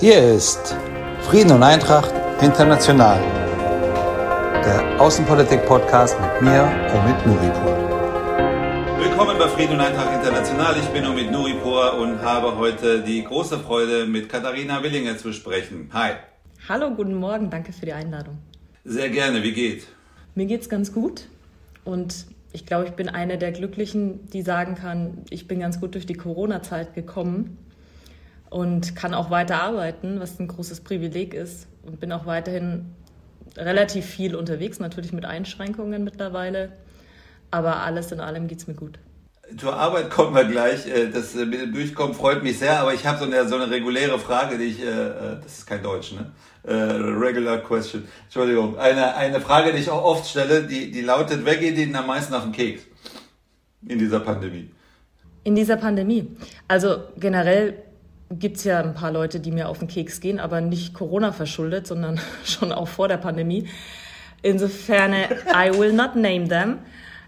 Hier ist Frieden und Eintracht International, der Außenpolitik-Podcast mit mir, Omid Nuripur. Willkommen bei Frieden und Eintracht International. Ich bin Omid Nuripur und habe heute die große Freude, mit Katharina Willinger zu sprechen. Hi. Hallo, guten Morgen, danke für die Einladung. Sehr gerne, wie geht's? Mir geht's ganz gut und ich glaube, ich bin eine der Glücklichen, die sagen kann, ich bin ganz gut durch die Corona-Zeit gekommen und kann auch weiter arbeiten, was ein großes Privileg ist und bin auch weiterhin relativ viel unterwegs, natürlich mit Einschränkungen mittlerweile, aber alles in allem geht es mir gut. Zur Arbeit kommen wir gleich. Äh, das äh, mit dem Durchkommen freut mich sehr, aber ich habe so eine, so eine reguläre Frage, die ich, äh, das ist kein Deutsch, ne? Regular question. Entschuldigung. Eine, eine Frage, die ich auch oft stelle, die, die lautet, wer geht Ihnen am meisten auf den Keks in dieser Pandemie? In dieser Pandemie. Also generell gibt es ja ein paar Leute, die mir auf den Keks gehen, aber nicht Corona verschuldet, sondern schon auch vor der Pandemie. Insofern, I will not name them.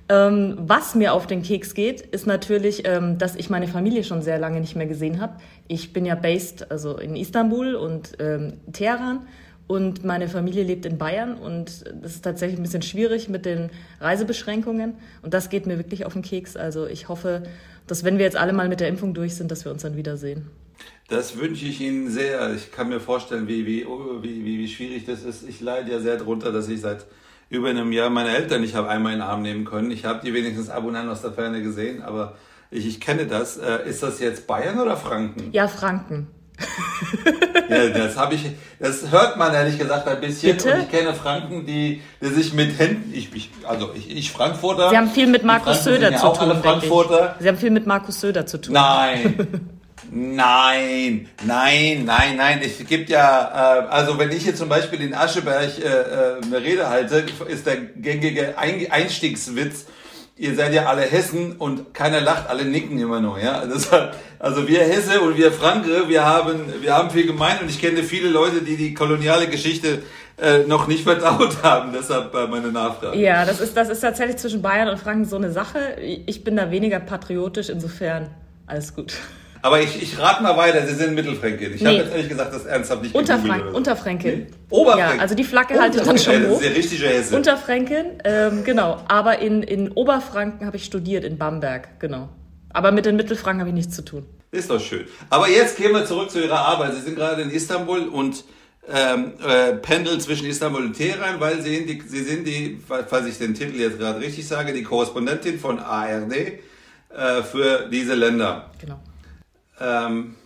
Ähm, was mir auf den Keks geht, ist natürlich, ähm, dass ich meine Familie schon sehr lange nicht mehr gesehen habe. Ich bin ja based also in Istanbul und ähm, Teheran und meine Familie lebt in Bayern und das ist tatsächlich ein bisschen schwierig mit den Reisebeschränkungen und das geht mir wirklich auf den Keks. Also ich hoffe, dass wenn wir jetzt alle mal mit der Impfung durch sind, dass wir uns dann wiedersehen. Das wünsche ich Ihnen sehr. Ich kann mir vorstellen, wie, wie, wie, wie, schwierig das ist. Ich leide ja sehr darunter, dass ich seit über einem Jahr meine Eltern nicht habe einmal in den Arm nehmen können. Ich habe die wenigstens ab und an aus der Ferne gesehen, aber ich, ich kenne das. Äh, ist das jetzt Bayern oder Franken? Ja, Franken. ja, das habe ich, das hört man ehrlich gesagt ein bisschen. Bitte? Und ich kenne Franken, die, die sich mit Händen, ich, ich, also ich, ich Frankfurter. Sie haben viel mit Markus Söder zu tun. Frankfurter. Sie haben viel mit Markus Söder zu tun. Nein. Nein, nein, nein, nein. Es gibt ja, äh, also wenn ich hier zum Beispiel in Ascheberg äh, äh, eine Rede halte, ist der gängige Einstiegswitz, ihr seid ja alle Hessen und keiner lacht, alle nicken immer nur, ja. Das, also wir Hesse und wir Franke, wir haben, wir haben viel gemein und ich kenne viele Leute, die die koloniale Geschichte äh, noch nicht verdaut haben. Deshalb äh, meine Nachfrage. Ja, das ist, das ist tatsächlich zwischen Bayern und Franken so eine Sache. Ich bin da weniger patriotisch, insofern alles gut. Aber ich, ich rate mal weiter, Sie sind Mittelfränkin. Ich nee. habe jetzt ehrlich gesagt das ernsthaft nicht Unterfrank, so. Unterfränkin. Nee? Oberfränkin. Ja, also die Flagge halte ich dann schon hoch. Das ist der richtige Hesse. Unterfränkin, ähm, genau. Aber in, in Oberfranken habe ich studiert, in Bamberg, genau. Aber mit den Mittelfranken habe ich nichts zu tun. Ist doch schön. Aber jetzt gehen wir zurück zu Ihrer Arbeit. Sie sind gerade in Istanbul und ähm, äh, pendeln zwischen Istanbul und Teheran, weil Sie, die, Sie sind die, falls ich den Titel jetzt gerade richtig sage, die Korrespondentin von ARD äh, für diese Länder. Genau. Ähm,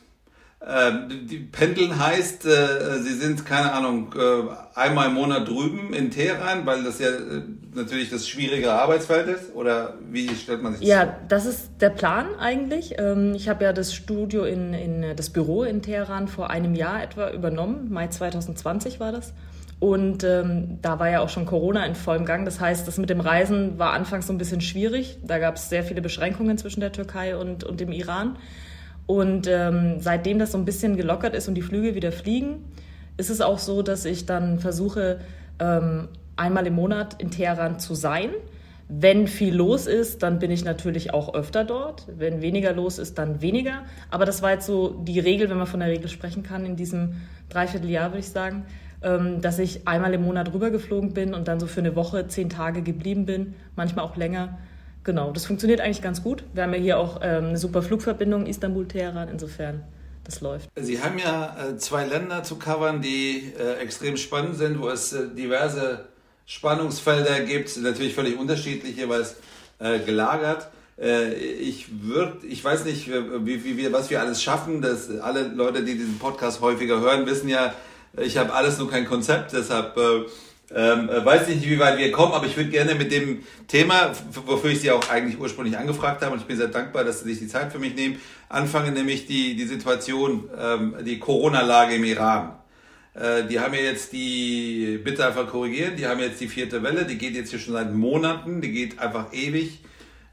äh, die Pendeln heißt, äh, sie sind, keine Ahnung, äh, einmal im Monat drüben in Teheran, weil das ja äh, natürlich das schwierige Arbeitsfeld ist? Oder wie stellt man sich das ja, vor? Ja, das ist der Plan eigentlich. Ähm, ich habe ja das Studio in, in das Büro in Teheran vor einem Jahr etwa übernommen. Mai 2020 war das. Und ähm, da war ja auch schon Corona in vollem Gang. Das heißt, das mit dem Reisen war anfangs so ein bisschen schwierig. Da gab es sehr viele Beschränkungen zwischen der Türkei und, und dem Iran. Und ähm, seitdem das so ein bisschen gelockert ist und die Flüge wieder fliegen, ist es auch so, dass ich dann versuche, ähm, einmal im Monat in Teheran zu sein. Wenn viel los ist, dann bin ich natürlich auch öfter dort. Wenn weniger los ist, dann weniger. Aber das war jetzt so die Regel, wenn man von der Regel sprechen kann, in diesem Dreivierteljahr, würde ich sagen, ähm, dass ich einmal im Monat rübergeflogen bin und dann so für eine Woche, zehn Tage geblieben bin, manchmal auch länger Genau, das funktioniert eigentlich ganz gut. Wir haben ja hier auch ähm, eine super Flugverbindung Istanbul-Teheran, insofern das läuft. Sie haben ja äh, zwei Länder zu covern, die äh, extrem spannend sind, wo es äh, diverse Spannungsfelder gibt, natürlich völlig unterschiedliche, weil es äh, gelagert. Äh, ich würde, ich weiß nicht, äh, wie, wie wir, was wir alles schaffen. Dass alle Leute, die diesen Podcast häufiger hören, wissen ja, ich habe alles nur kein Konzept, deshalb ähm, äh, weiß nicht, wie weit wir kommen, aber ich würde gerne mit dem Thema, wofür ich Sie auch eigentlich ursprünglich angefragt habe, und ich bin sehr dankbar, dass Sie sich die Zeit für mich nehmen, anfangen, nämlich die, die Situation, ähm, die Corona-Lage im Iran. Äh, die haben ja jetzt die, bitte einfach korrigieren, die haben jetzt die vierte Welle, die geht jetzt hier schon seit Monaten, die geht einfach ewig.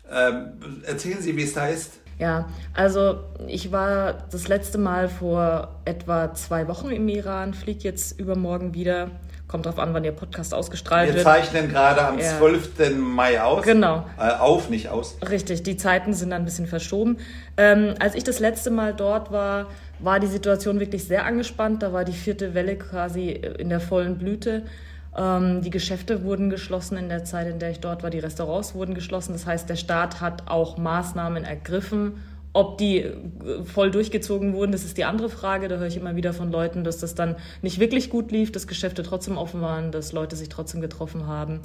Ähm, erzählen Sie, wie es da ist. Ja, also ich war das letzte Mal vor etwa zwei Wochen im Iran, fliege jetzt übermorgen wieder Kommt drauf an, wann Ihr Podcast ausgestrahlt Wir wird. Wir zeichnen gerade am Ja. 12. Mai aus. Genau. Äh, auf, nicht aus. Richtig, die Zeiten sind ein bisschen verschoben. Ähm, als ich das letzte Mal dort war, war die Situation wirklich sehr angespannt. Da war die vierte Welle quasi in der vollen Blüte. Ähm, die Geschäfte wurden geschlossen in der Zeit, in der ich dort war. Die Restaurants wurden geschlossen. Das heißt, der Staat hat auch Maßnahmen ergriffen. Ob die äh, voll durchgezogen wurden, das ist die andere Frage. Da höre ich immer wieder von Leuten, dass das dann nicht wirklich gut lief, dass Geschäfte trotzdem offen waren, dass Leute sich trotzdem getroffen haben.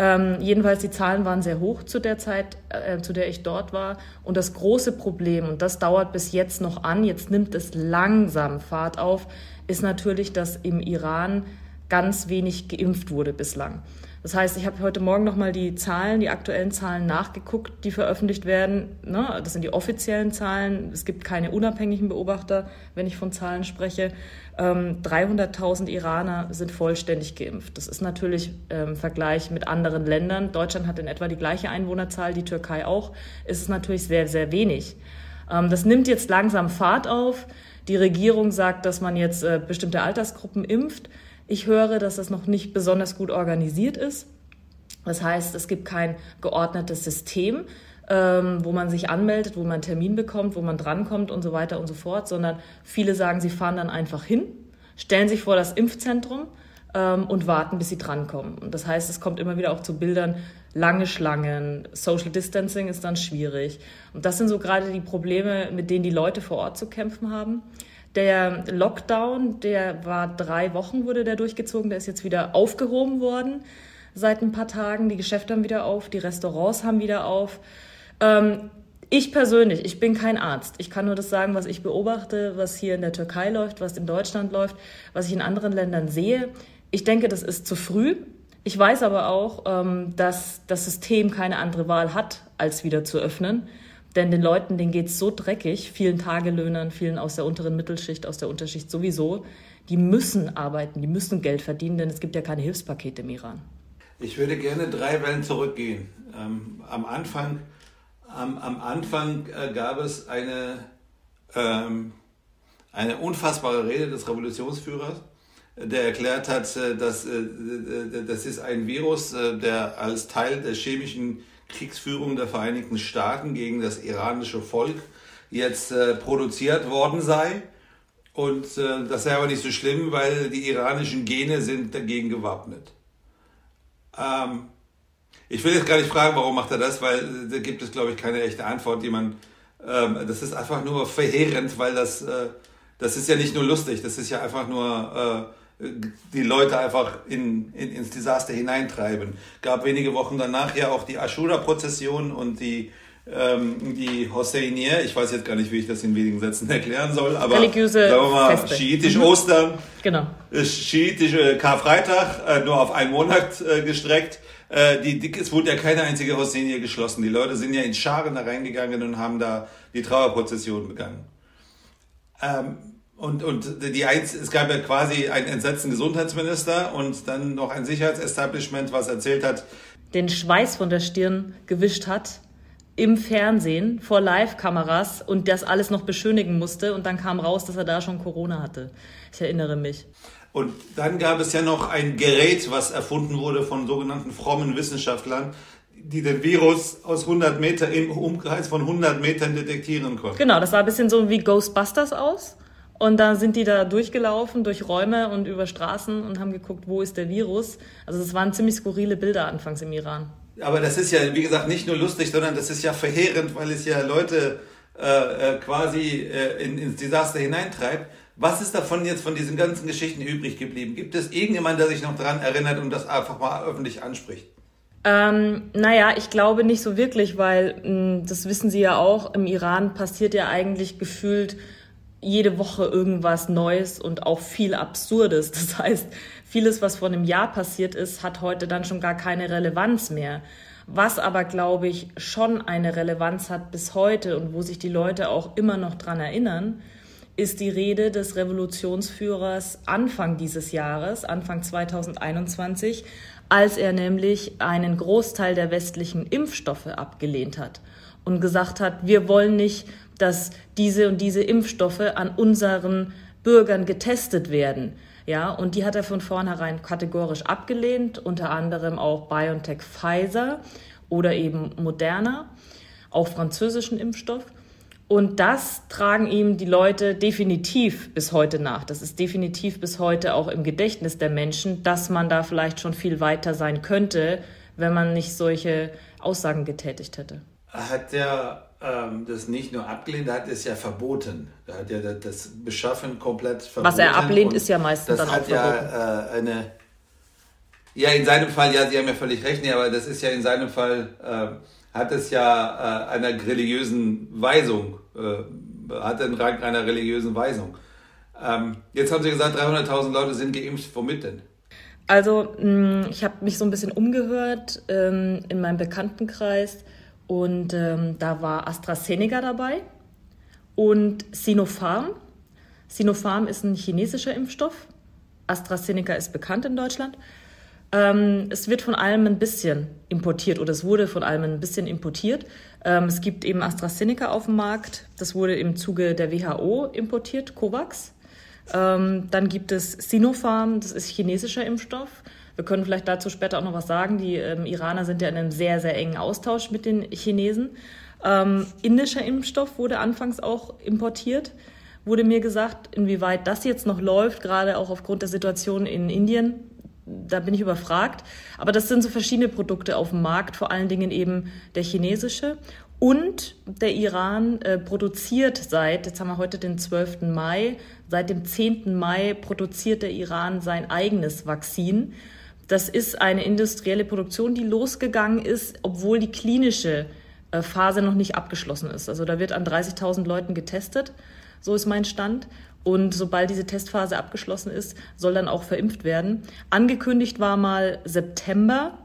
Ähm, jedenfalls die Zahlen waren sehr hoch zu der Zeit, äh, zu der ich dort war. Und das große Problem, und das dauert bis jetzt noch an, jetzt nimmt es langsam Fahrt auf, ist natürlich, dass im Iran ganz wenig geimpft wurde bislang. Das heißt, ich habe heute Morgen nochmal die Zahlen, die aktuellen Zahlen nachgeguckt, die veröffentlicht werden. Ne? Das sind die offiziellen Zahlen. Es gibt keine unabhängigen Beobachter, wenn ich von Zahlen spreche. Ähm, 300.000 Iraner sind vollständig geimpft. Das ist natürlich im Vergleich mit anderen Ländern. Deutschland hat in etwa die gleiche Einwohnerzahl, die Türkei auch. Ist es natürlich sehr, sehr wenig. Ähm, das nimmt jetzt langsam Fahrt auf. Die Regierung sagt, dass man jetzt äh, bestimmte Altersgruppen impft. Ich höre, dass das noch nicht besonders gut organisiert ist. Das heißt, es gibt kein geordnetes System, ähm, wo man sich anmeldet, wo man einen Termin bekommt, wo man drankommt und so weiter und so fort, sondern viele sagen, sie fahren dann einfach hin, stellen sich vor das Impfzentrum ähm, und warten, bis sie drankommen. Und das heißt, es kommt immer wieder auch zu Bildern, lange Schlangen, Social Distancing ist dann schwierig. Und das sind so gerade die Probleme, mit denen die Leute vor Ort zu kämpfen haben. Der Lockdown, der war drei Wochen, wurde der durchgezogen, der ist jetzt wieder aufgehoben worden seit ein paar Tagen. Die Geschäfte haben wieder auf, die Restaurants haben wieder auf. Ähm, ich persönlich, ich bin kein Arzt. Ich kann nur das sagen, was ich beobachte, was hier in der Türkei läuft, was in Deutschland läuft, was ich in anderen Ländern sehe. Ich denke, das ist zu früh. Ich weiß aber auch, ähm, dass das System keine andere Wahl hat, als wieder zu öffnen. Denn den Leuten, denen geht's so dreckig, vielen Tagelöhnern, vielen aus der unteren Mittelschicht, aus der Unterschicht sowieso, die müssen arbeiten, die müssen Geld verdienen, denn es gibt ja keine Hilfspakete im Iran. Ich würde gerne drei Wellen zurückgehen. Ähm, am Anfang, am, am Anfang äh, gab es eine, ähm, eine unfassbare Rede des Revolutionsführers, der erklärt hat, äh, dass äh, das ist ein Virus, äh, der als Teil der chemischen Kriegsführung der Vereinigten Staaten gegen das iranische Volk jetzt äh, produziert worden sei. Und äh, das sei aber nicht so schlimm, weil die iranischen Gene sind dagegen gewappnet. Ähm, ich will jetzt gar nicht fragen, warum macht er das, weil äh, da gibt es, glaube ich, keine echte Antwort, die man. Ähm, das ist einfach nur verheerend, weil das, äh, das ist ja nicht nur lustig, das ist ja einfach nur äh, die Leute einfach in, in, ins Desaster hineintreiben. Gab wenige Wochen danach ja auch die Ashura-Prozession und die ähm, die Hosseinier, ich weiß jetzt gar nicht, wie ich das in wenigen Sätzen erklären soll, aber Religiöse sagen wir mal, Feste. schiitisch Mhm. Ostern, Genau. äh, schiitische Karfreitag, äh, nur auf einen Monat äh, gestreckt. Äh, die, es wurde ja keine einzige Hosseinie geschlossen. Die Leute sind ja in Scharen da reingegangen und haben da die Trauerprozession begangen. Ähm, und, und die Einz es gab ja quasi einen entsetzten Gesundheitsminister und dann noch ein Sicherheitsestablishment, was erzählt hat, Den Schweiß von der Stirn gewischt hat im Fernsehen vor Live-Kameras und das alles noch beschönigen musste und dann kam raus, dass er da schon Corona hatte. Ich erinnere mich. Und dann gab es ja noch ein Gerät, was erfunden wurde von sogenannten frommen Wissenschaftlern, die den Virus aus 100 Meter im Umkreis von 100 Metern detektieren konnten. Genau, das sah ein bisschen so wie Ghostbusters aus. Und da sind die da durchgelaufen durch Räume und über Straßen und haben geguckt, wo ist der Virus. Also es waren ziemlich skurrile Bilder anfangs im Iran. Aber das ist ja, wie gesagt, nicht nur lustig, sondern das ist ja verheerend, weil es ja Leute äh, äh, quasi äh, in, ins Desaster hineintreibt. Was ist davon jetzt von diesen ganzen Geschichten übrig geblieben? Gibt es irgendjemand, der sich noch daran erinnert und das einfach mal öffentlich anspricht? Ähm, naja, ich glaube nicht so wirklich, weil mh, das wissen Sie ja auch, im Iran passiert ja eigentlich gefühlt jede Woche irgendwas Neues und auch viel Absurdes. Das heißt, vieles, was vor einem Jahr passiert ist, hat heute dann schon gar keine Relevanz mehr. Was aber, glaube ich, schon eine Relevanz hat bis heute und wo sich die Leute auch immer noch dran erinnern, ist die Rede des Revolutionsführers Anfang dieses Jahres, Anfang 2021, als er nämlich einen Großteil der westlichen Impfstoffe abgelehnt hat und gesagt hat, wir wollen nicht, dass diese und diese Impfstoffe an unseren Bürgern getestet werden. Ja, und die hat er von vornherein kategorisch abgelehnt, unter anderem auch BioNTech Pfizer oder eben Moderna, auch französischen Impfstoff. Und das tragen ihm die Leute definitiv bis heute nach. Das ist definitiv bis heute auch im Gedächtnis der Menschen, dass man da vielleicht schon viel weiter sein könnte, wenn man nicht solche Aussagen getätigt hätte. Hat er ähm, das nicht nur abgelehnt, er hat es ja verboten. Er hat ja das Beschaffen komplett verboten. Was er ablehnt, ist ja meistens das dann hat auch verboten. ja äh, eine. Ja, in seinem Fall, ja, Sie haben ja völlig recht, aber das ist ja in seinem Fall. Äh, hat es ja äh, einer religiösen Weisung, äh, hat den Rang einer religiösen Weisung. Ähm, jetzt haben Sie gesagt, 300.000 Leute sind geimpft. Womit denn? Also, mh, ich habe mich so ein bisschen umgehört ähm, in meinem Bekanntenkreis und ähm, da war AstraZeneca dabei und Sinopharm. Sinopharm ist ein chinesischer Impfstoff. AstraZeneca ist bekannt in Deutschland. Ähm, es wird von allem ein bisschen importiert oder es wurde von allem ein bisschen importiert. Ähm, es gibt eben AstraZeneca auf dem Markt. Das wurde im Zuge der WHO importiert, COVAX. Ähm, dann gibt es Sinopharm, das ist chinesischer Impfstoff. Wir können vielleicht dazu später auch noch was sagen. Die ähm, Iraner sind ja in einem sehr, sehr engen Austausch mit den Chinesen. Ähm, indischer Impfstoff wurde anfangs auch importiert. Wurde mir gesagt, inwieweit das jetzt noch läuft, gerade auch aufgrund der Situation in Indien, da bin ich überfragt. Aber das sind so verschiedene Produkte auf dem Markt, vor allen Dingen eben der chinesische. Und der Iran äh, produziert seit, jetzt haben wir heute den 12. Mai, seit dem 10. Mai produziert der Iran sein eigenes Vakzin. Das ist eine industrielle Produktion, die losgegangen ist, obwohl die klinische äh, Phase noch nicht abgeschlossen ist. Also da wird an 30.000 Leuten getestet, so ist mein Stand. Und sobald diese Testphase abgeschlossen ist, soll dann auch verimpft werden. Angekündigt war mal September,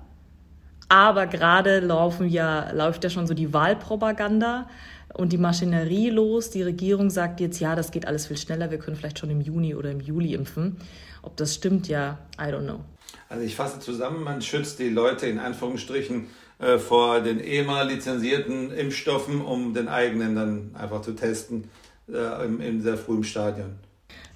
aber gerade laufen ja, läuft ja schon so die Wahlpropaganda und die Maschinerie los. Die Regierung sagt jetzt, ja, das geht alles viel schneller, wir können vielleicht schon im Juni oder im Juli impfen. Ob das stimmt, ja, I don't know. Also ich fasse zusammen, man schützt die Leute in Anführungsstrichen äh, vor den EMA lizenzierten Impfstoffen, um den eigenen dann einfach zu testen äh, in sehr frühem Stadion.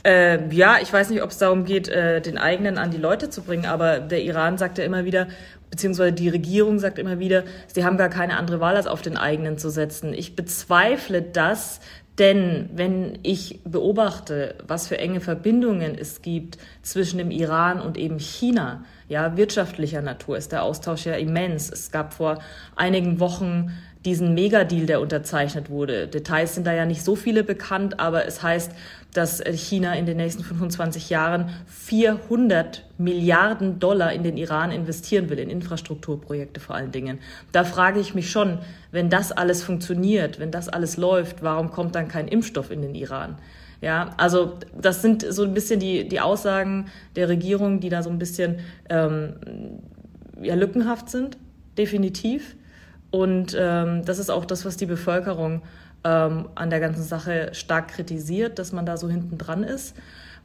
Äh, ja, ich weiß nicht, ob es darum geht, äh, den eigenen an die Leute zu bringen, aber der Iran sagt ja immer wieder, beziehungsweise die Regierung sagt immer wieder, sie haben gar keine andere Wahl, als auf den eigenen zu setzen. Ich bezweifle das, denn wenn ich beobachte, was für enge Verbindungen es gibt zwischen dem Iran und eben China, ja, wirtschaftlicher Natur ist der Austausch ja immens. Es gab vor einigen Wochen diesen Megadeal, der unterzeichnet wurde. Details sind da ja nicht so viele bekannt, aber es heißt, dass China in den nächsten 25 Jahren 400 Milliarden Dollar in den Iran investieren will, in Infrastrukturprojekte vor allen Dingen. Da frage ich mich schon, wenn das alles funktioniert, wenn das alles läuft, warum kommt dann kein Impfstoff in den Iran? Ja, also das sind so ein bisschen die, die Aussagen der Regierung, die da so ein bisschen ähm, ja, lückenhaft sind, definitiv. Und ähm, das ist auch das, was die Bevölkerung ähm, an der ganzen Sache stark kritisiert, dass man da so hinten dran ist.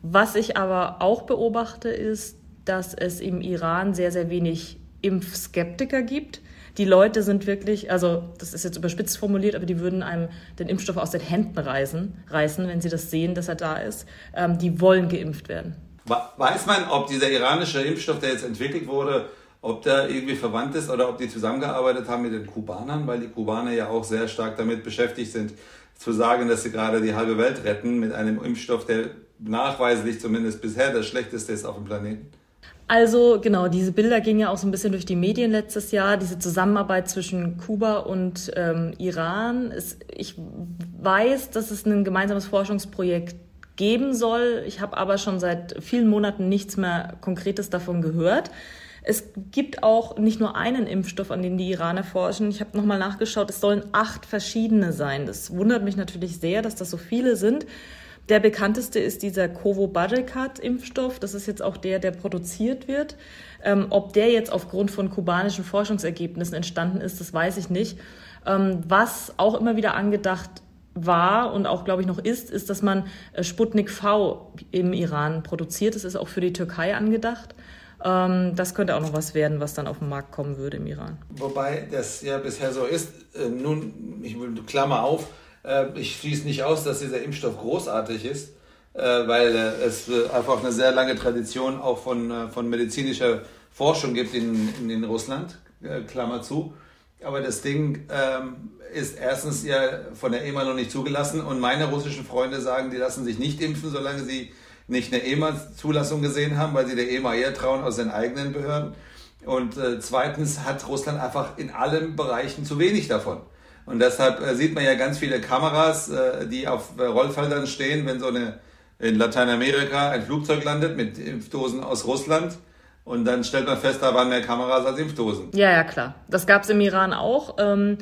Was ich aber auch beobachte, ist, dass es im Iran sehr, sehr wenig Impfskeptiker gibt. Die Leute sind wirklich, also das ist jetzt überspitzt formuliert, aber die würden einem den Impfstoff aus den Händen reißen, reißen wenn sie das sehen, dass er da ist. Ähm, die wollen geimpft werden. Weiß man, ob dieser iranische Impfstoff, der jetzt entwickelt wurde, ob der irgendwie verwandt ist oder ob die zusammengearbeitet haben mit den Kubanern, weil die Kubaner ja auch sehr stark damit beschäftigt sind, zu sagen, dass sie gerade die halbe Welt retten mit einem Impfstoff, der nachweislich zumindest bisher der schlechteste ist auf dem Planeten. Also genau, diese Bilder gingen ja auch so ein bisschen durch die Medien letztes Jahr, diese Zusammenarbeit zwischen Kuba und ähm, Iran. Es, ich weiß, dass es ein gemeinsames Forschungsprojekt geben soll. Ich habe aber schon seit vielen Monaten nichts mehr Konkretes davon gehört. Es gibt auch nicht nur einen Impfstoff, an den die Iraner forschen. Ich habe nochmal nachgeschaut, es sollen acht verschiedene sein. Das wundert mich natürlich sehr, dass das so viele sind. Der bekannteste ist dieser Covobarekat-Impfstoff. Das ist jetzt auch der, der produziert wird. Ähm, ob der jetzt aufgrund von kubanischen Forschungsergebnissen entstanden ist, das weiß ich nicht. Ähm, was auch immer wieder angedacht war und auch, glaube ich, noch ist, ist, dass man äh, Sputnik V im Iran produziert. Das ist auch für die Türkei angedacht. Ähm, das könnte auch noch was werden, was dann auf den Markt kommen würde im Iran. Wobei das ja bisher so ist. Äh, nun, ich Klammer auf, Äh, ich schließe nicht aus, dass dieser Impfstoff großartig ist, äh, weil äh, es einfach eine sehr lange Tradition auch von, von medizinischer Forschung gibt in, in, in Russland, Klammer zu. Aber das Ding ähm, ist erstens ja von der EMA noch nicht zugelassen und meine russischen Freunde sagen, die lassen sich nicht impfen, solange sie nicht eine EMA-Zulassung gesehen haben, weil sie der EMA eher trauen aus den eigenen Behörden. Und äh, zweitens hat Russland einfach in allen Bereichen zu wenig davon. Und deshalb äh, sieht man ja ganz viele Kameras, äh, die auf äh, Rollfeldern stehen, wenn so eine in Lateinamerika ein Flugzeug landet mit Impfdosen aus Russland. Und dann stellt man fest, da waren mehr Kameras als Impfdosen. Ja, ja, klar. Das gab es im Iran auch. Ähm,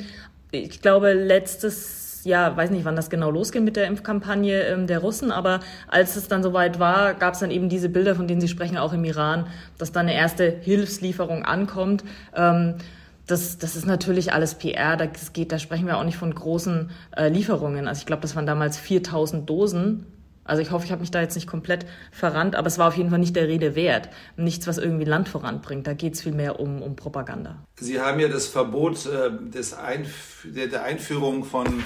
ich glaube, letztes Jahr, weiß nicht, wann das genau losging mit der Impfkampagne ähm, der Russen, aber als es dann soweit war, gab es dann eben diese Bilder, von denen Sie sprechen, auch im Iran, dass dann eine erste Hilfslieferung ankommt. Ähm, das, das ist natürlich alles PR, das geht, da sprechen wir auch nicht von großen äh, Lieferungen. Also ich glaube, das waren damals 4000 Dosen. Also ich hoffe, ich habe mich da jetzt nicht komplett verrannt, aber es war auf jeden Fall nicht der Rede wert. Nichts, was irgendwie Land voranbringt. Da geht es vielmehr um, um Propaganda. Sie haben ja das Verbot äh, des Einf der, Einführung von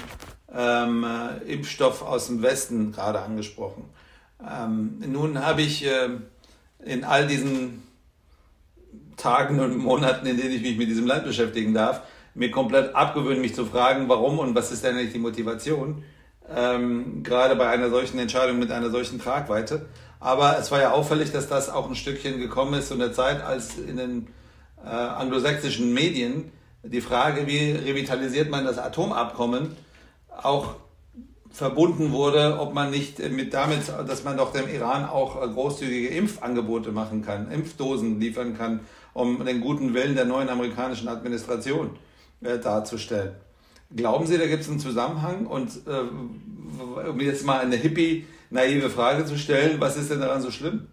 ähm, äh, Impfstoff aus dem Westen gerade angesprochen. Ähm, nun habe ich äh, in all diesen Tagen und Monaten, in denen ich mich mit diesem Land beschäftigen darf, mir komplett abgewöhnt, mich zu fragen, warum und was ist denn eigentlich die Motivation, ähm, gerade bei einer solchen Entscheidung mit einer solchen Tragweite. Aber es war ja auffällig, dass das auch ein Stückchen gekommen ist zu einer Zeit, als in den äh, anglosächsischen Medien die Frage, wie revitalisiert man das Atomabkommen, auch verbunden wurde, ob man nicht mit damit, dass man doch dem Iran auch großzügige Impfangebote machen kann, Impfdosen liefern kann, um den guten Willen der neuen amerikanischen Administration äh, darzustellen. Glauben Sie, da gibt es einen Zusammenhang? Und äh, um jetzt mal eine hippie-naive Frage zu stellen, was ist denn daran so schlimm?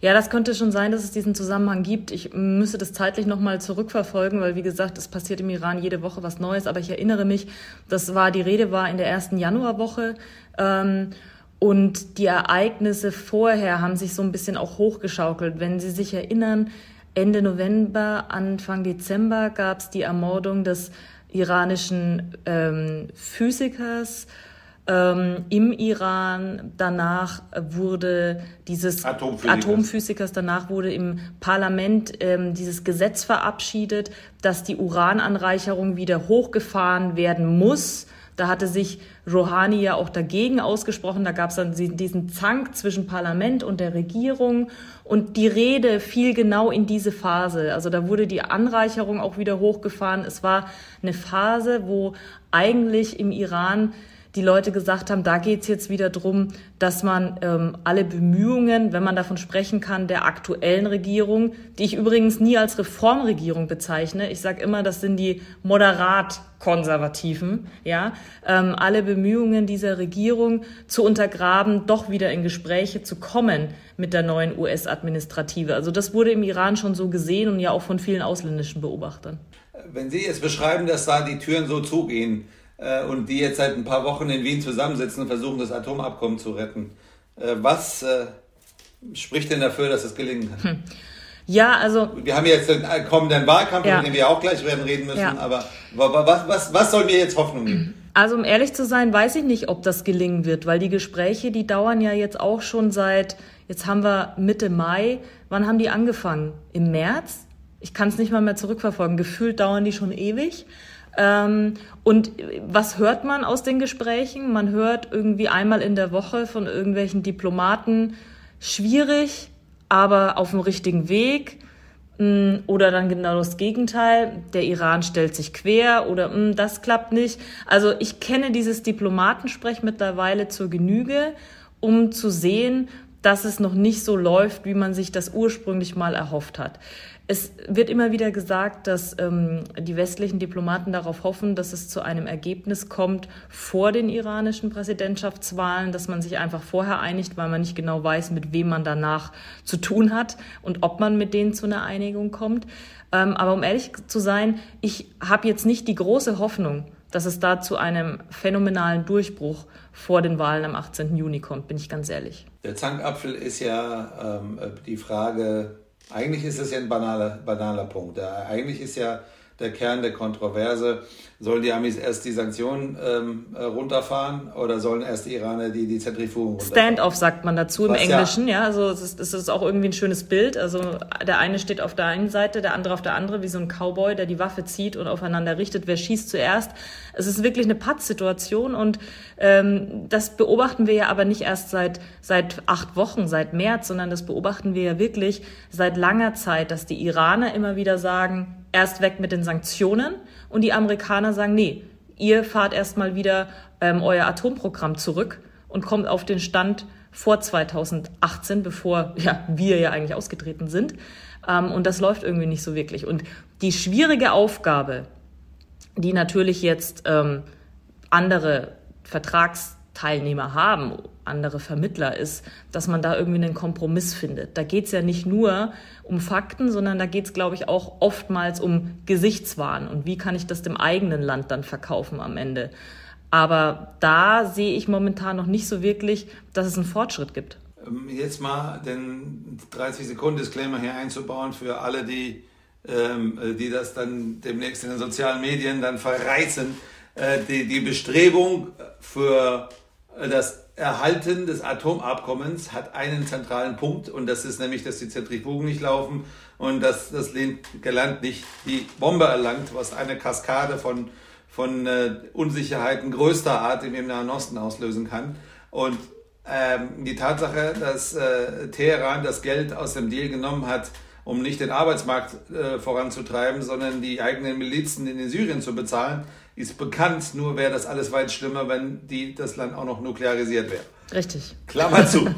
Ja, das könnte schon sein, dass es diesen Zusammenhang gibt. Ich müsste das zeitlich nochmal zurückverfolgen, weil wie gesagt, es passiert im Iran jede Woche was Neues. Aber ich erinnere mich, das war, die Rede war in der ersten Januarwoche. Ähm, und die Ereignisse vorher haben sich so ein bisschen auch hochgeschaukelt. Wenn Sie sich erinnern, Ende November, Anfang Dezember gab es die Ermordung des iranischen ähm, Physikers ähm, im Iran. Danach wurde dieses Atomphysikers. Atomphysikers, danach wurde im Parlament ähm, dieses Gesetz verabschiedet, dass die Urananreicherung wieder hochgefahren werden muss. Da hatte sich Rouhani ja auch dagegen ausgesprochen. Da gab es dann diesen Zank zwischen Parlament und der Regierung. Und die Rede fiel genau in diese Phase. Also da wurde die Anreicherung auch wieder hochgefahren. Es war eine Phase, wo eigentlich im Iran die Leute gesagt haben, da geht es jetzt wieder drum, dass man ähm, alle Bemühungen, wenn man davon sprechen kann, der aktuellen Regierung, die ich übrigens nie als Reformregierung bezeichne, ich sage immer, das sind die moderat Konservativen, ja, ähm, alle Bemühungen dieser Regierung zu untergraben, doch wieder in Gespräche zu kommen mit der neuen US-Administrative. Also das wurde im Iran schon so gesehen und ja auch von vielen ausländischen Beobachtern. Wenn Sie jetzt beschreiben, dass da die Türen so zugehen, äh, und die jetzt seit ein paar Wochen in Wien zusammensitzen und versuchen, das Atomabkommen zu retten. Äh, was äh, spricht denn dafür, dass es gelingen kann? Hm. Ja, also. Wir haben jetzt den kommenden Wahlkampf, ja. über den wir auch gleich werden reden müssen, ja. aber was, was, was soll mir jetzt Hoffnung geben? Also um ehrlich zu sein, weiß ich nicht, ob das gelingen wird, weil die Gespräche, die dauern ja jetzt auch schon seit, jetzt haben wir Mitte Mai. Wann haben die angefangen? Im März? Ich kann es nicht mal mehr zurückverfolgen. Gefühlt dauern die schon ewig. Ähm, und was hört man aus den Gesprächen? Man hört irgendwie einmal in der Woche von irgendwelchen Diplomaten, schwierig, aber auf dem richtigen Weg. Mm, oder dann genau das Gegenteil, der Iran stellt sich quer oder mm, das klappt nicht. Also ich kenne dieses Diplomatensprech mittlerweile zur Genüge, um zu sehen, dass es noch nicht so läuft, wie man sich das ursprünglich mal erhofft hat. Es wird immer wieder gesagt, dass ähm, die westlichen Diplomaten darauf hoffen, dass es zu einem Ergebnis kommt vor den iranischen Präsidentschaftswahlen, dass man sich einfach vorher einigt, weil man nicht genau weiß, mit wem man danach zu tun hat und ob man mit denen zu einer Einigung kommt. Ähm, aber um ehrlich zu sein, ich habe jetzt nicht die große Hoffnung, dass es da zu einem phänomenalen Durchbruch vor den Wahlen am 18. Juni kommt, bin ich ganz ehrlich. Der Zankapfel ist ja ähm, die Frage, eigentlich ist es ja ein banaler, banaler Punkt. Eigentlich ist ja der Kern der Kontroverse. Sollen die Amis erst die Sanktionen ähm, äh, runterfahren oder sollen erst die Iraner die, die Zentrifugen runterfahren? Stand-off sagt man dazu im Was, Englischen, ja. ja. Also es ist, es ist auch irgendwie ein schönes Bild. Also der eine steht auf der einen Seite, der andere auf der anderen, wie so ein Cowboy, der die Waffe zieht und aufeinander richtet. Wer schießt zuerst? Es ist wirklich eine Pattsituation und ähm, das beobachten wir ja aber nicht erst seit, seit acht Wochen, seit März, sondern das beobachten wir ja wirklich seit langer Zeit, dass die Iraner immer wieder sagen, erst weg mit den Sanktionen und die Amerikaner sagen, nee, ihr fahrt erstmal wieder ähm, euer Atomprogramm zurück und kommt auf den Stand vor 2018, bevor ja, wir ja eigentlich ausgetreten sind. Ähm, und das läuft irgendwie nicht so wirklich. Und die schwierige Aufgabe, die natürlich jetzt ähm, andere Vertragsteilnehmer haben, andere Vermittler ist, dass man da irgendwie einen Kompromiss findet. Da geht es ja nicht nur um Fakten, sondern da geht es, glaube ich, auch oftmals um Gesichtswahn und wie kann ich das dem eigenen Land dann verkaufen am Ende. Aber da sehe ich momentan noch nicht so wirklich, dass es einen Fortschritt gibt. Ähm, jetzt mal den 30 Sekunden Disclaimer hier einzubauen für alle, die, ähm, die das dann demnächst in den sozialen Medien dann verreißen. Äh, die, die Bestrebung für das Erhalten des Atomabkommens hat einen zentralen Punkt und das ist nämlich, dass die Zentrifugen nicht laufen und dass das Land nicht die Bombe erlangt, was eine Kaskade von, von äh, Unsicherheiten größter Art im Nahen Osten auslösen kann. Und ähm, die Tatsache, dass äh, Teheran das Geld aus dem Deal genommen hat, um nicht den Arbeitsmarkt äh, voranzutreiben, sondern die eigenen Milizen in Syrien zu bezahlen, ist bekannt, nur wäre das alles weit schlimmer, wenn die, das Land auch noch nuklearisiert wäre. Richtig. Klammer zu.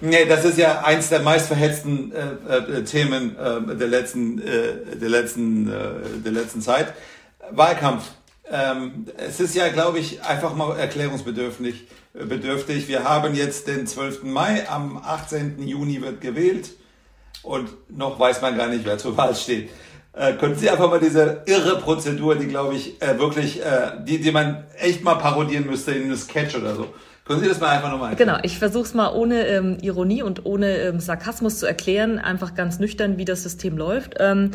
nee, das ist ja eins der meistverhetzten äh, äh, Themen äh, der, letzten, äh, der, letzten, äh, der letzten Zeit. Wahlkampf. Ähm, es ist ja, glaube ich, einfach mal erklärungsbedürftig. Äh, bedürftig. Wir haben jetzt den 12. Mai, am 18. Juni wird gewählt und noch weiß man gar nicht, wer zur Wahl steht. Äh, können Sie einfach mal diese irre Prozedur, die glaube ich äh, wirklich, äh, die, die man echt mal parodieren müsste in einem Sketch oder so. Können Sie das mal einfach nochmal erklären? Genau, ich versuche es mal ohne ähm, Ironie und ohne ähm, Sarkasmus zu erklären, einfach ganz nüchtern, wie das System läuft. Ähm,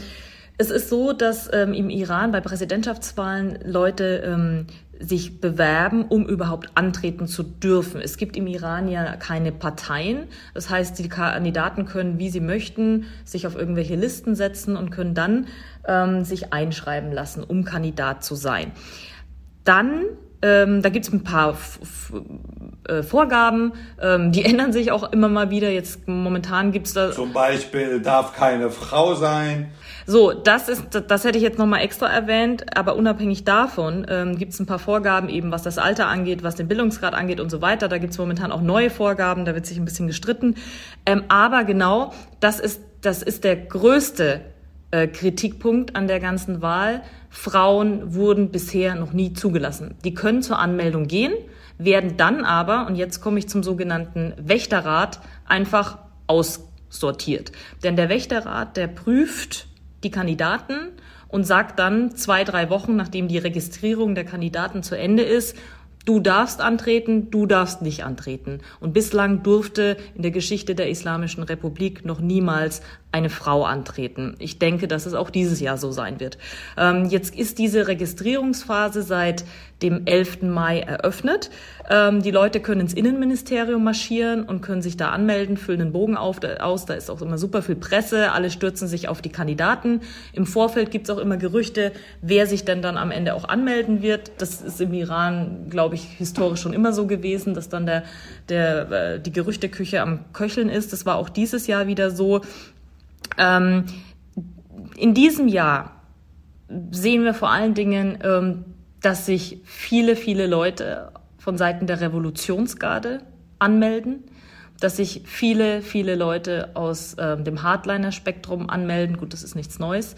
es ist so, dass ähm, im Iran bei Präsidentschaftswahlen Leute ähm, sich bewerben, um überhaupt antreten zu dürfen. Es gibt im Iran ja keine Parteien. Das heißt, die Kandidaten können, wie sie möchten, sich auf irgendwelche Listen setzen und können dann ähm, sich einschreiben lassen, um Kandidat zu sein. Dann ähm, da gibt es ein paar F F äh, Vorgaben, ähm, die ändern sich auch immer mal wieder. Jetzt momentan gibt es da. Zum Beispiel darf keine Frau sein. So, das ist, das hätte ich jetzt nochmal extra erwähnt, aber unabhängig davon ähm, gibt es ein paar Vorgaben, eben was das Alter angeht, was den Bildungsgrad angeht und so weiter. Da gibt es momentan auch neue Vorgaben, da wird sich ein bisschen gestritten. Ähm, aber genau, das ist, das ist der größte äh, Kritikpunkt an der ganzen Wahl. Frauen wurden bisher noch nie zugelassen. Die können zur Anmeldung gehen, werden dann aber, und jetzt komme ich zum sogenannten Wächterrat, einfach aussortiert. Denn der Wächterrat, der prüft die Kandidaten und sagt dann zwei, drei Wochen, nachdem die Registrierung der Kandidaten zu Ende ist, du darfst antreten, du darfst nicht antreten. Und bislang durfte in der Geschichte der Islamischen Republik noch niemals eine Frau antreten. Ich denke, dass es auch dieses Jahr so sein wird. Ähm, jetzt ist diese Registrierungsphase seit dem 11. Mai eröffnet. Ähm, die Leute können ins Innenministerium marschieren und können sich da anmelden, füllen einen Bogen auf, da, aus. Da ist auch immer super viel Presse. Alle stürzen sich auf die Kandidaten. Im Vorfeld gibt es auch immer Gerüchte, wer sich denn dann am Ende auch anmelden wird. Das ist im Iran, glaube ich, historisch schon immer so gewesen, dass dann der, der, äh, die Gerüchteküche am Köcheln ist. Das war auch dieses Jahr wieder so. Ähm, in diesem Jahr sehen wir vor allen Dingen, ähm, dass sich viele, viele Leute von Seiten der Revolutionsgarde anmelden, dass sich viele, viele Leute aus ähm, dem Hardliner-Spektrum anmelden. Gut, das ist nichts Neues.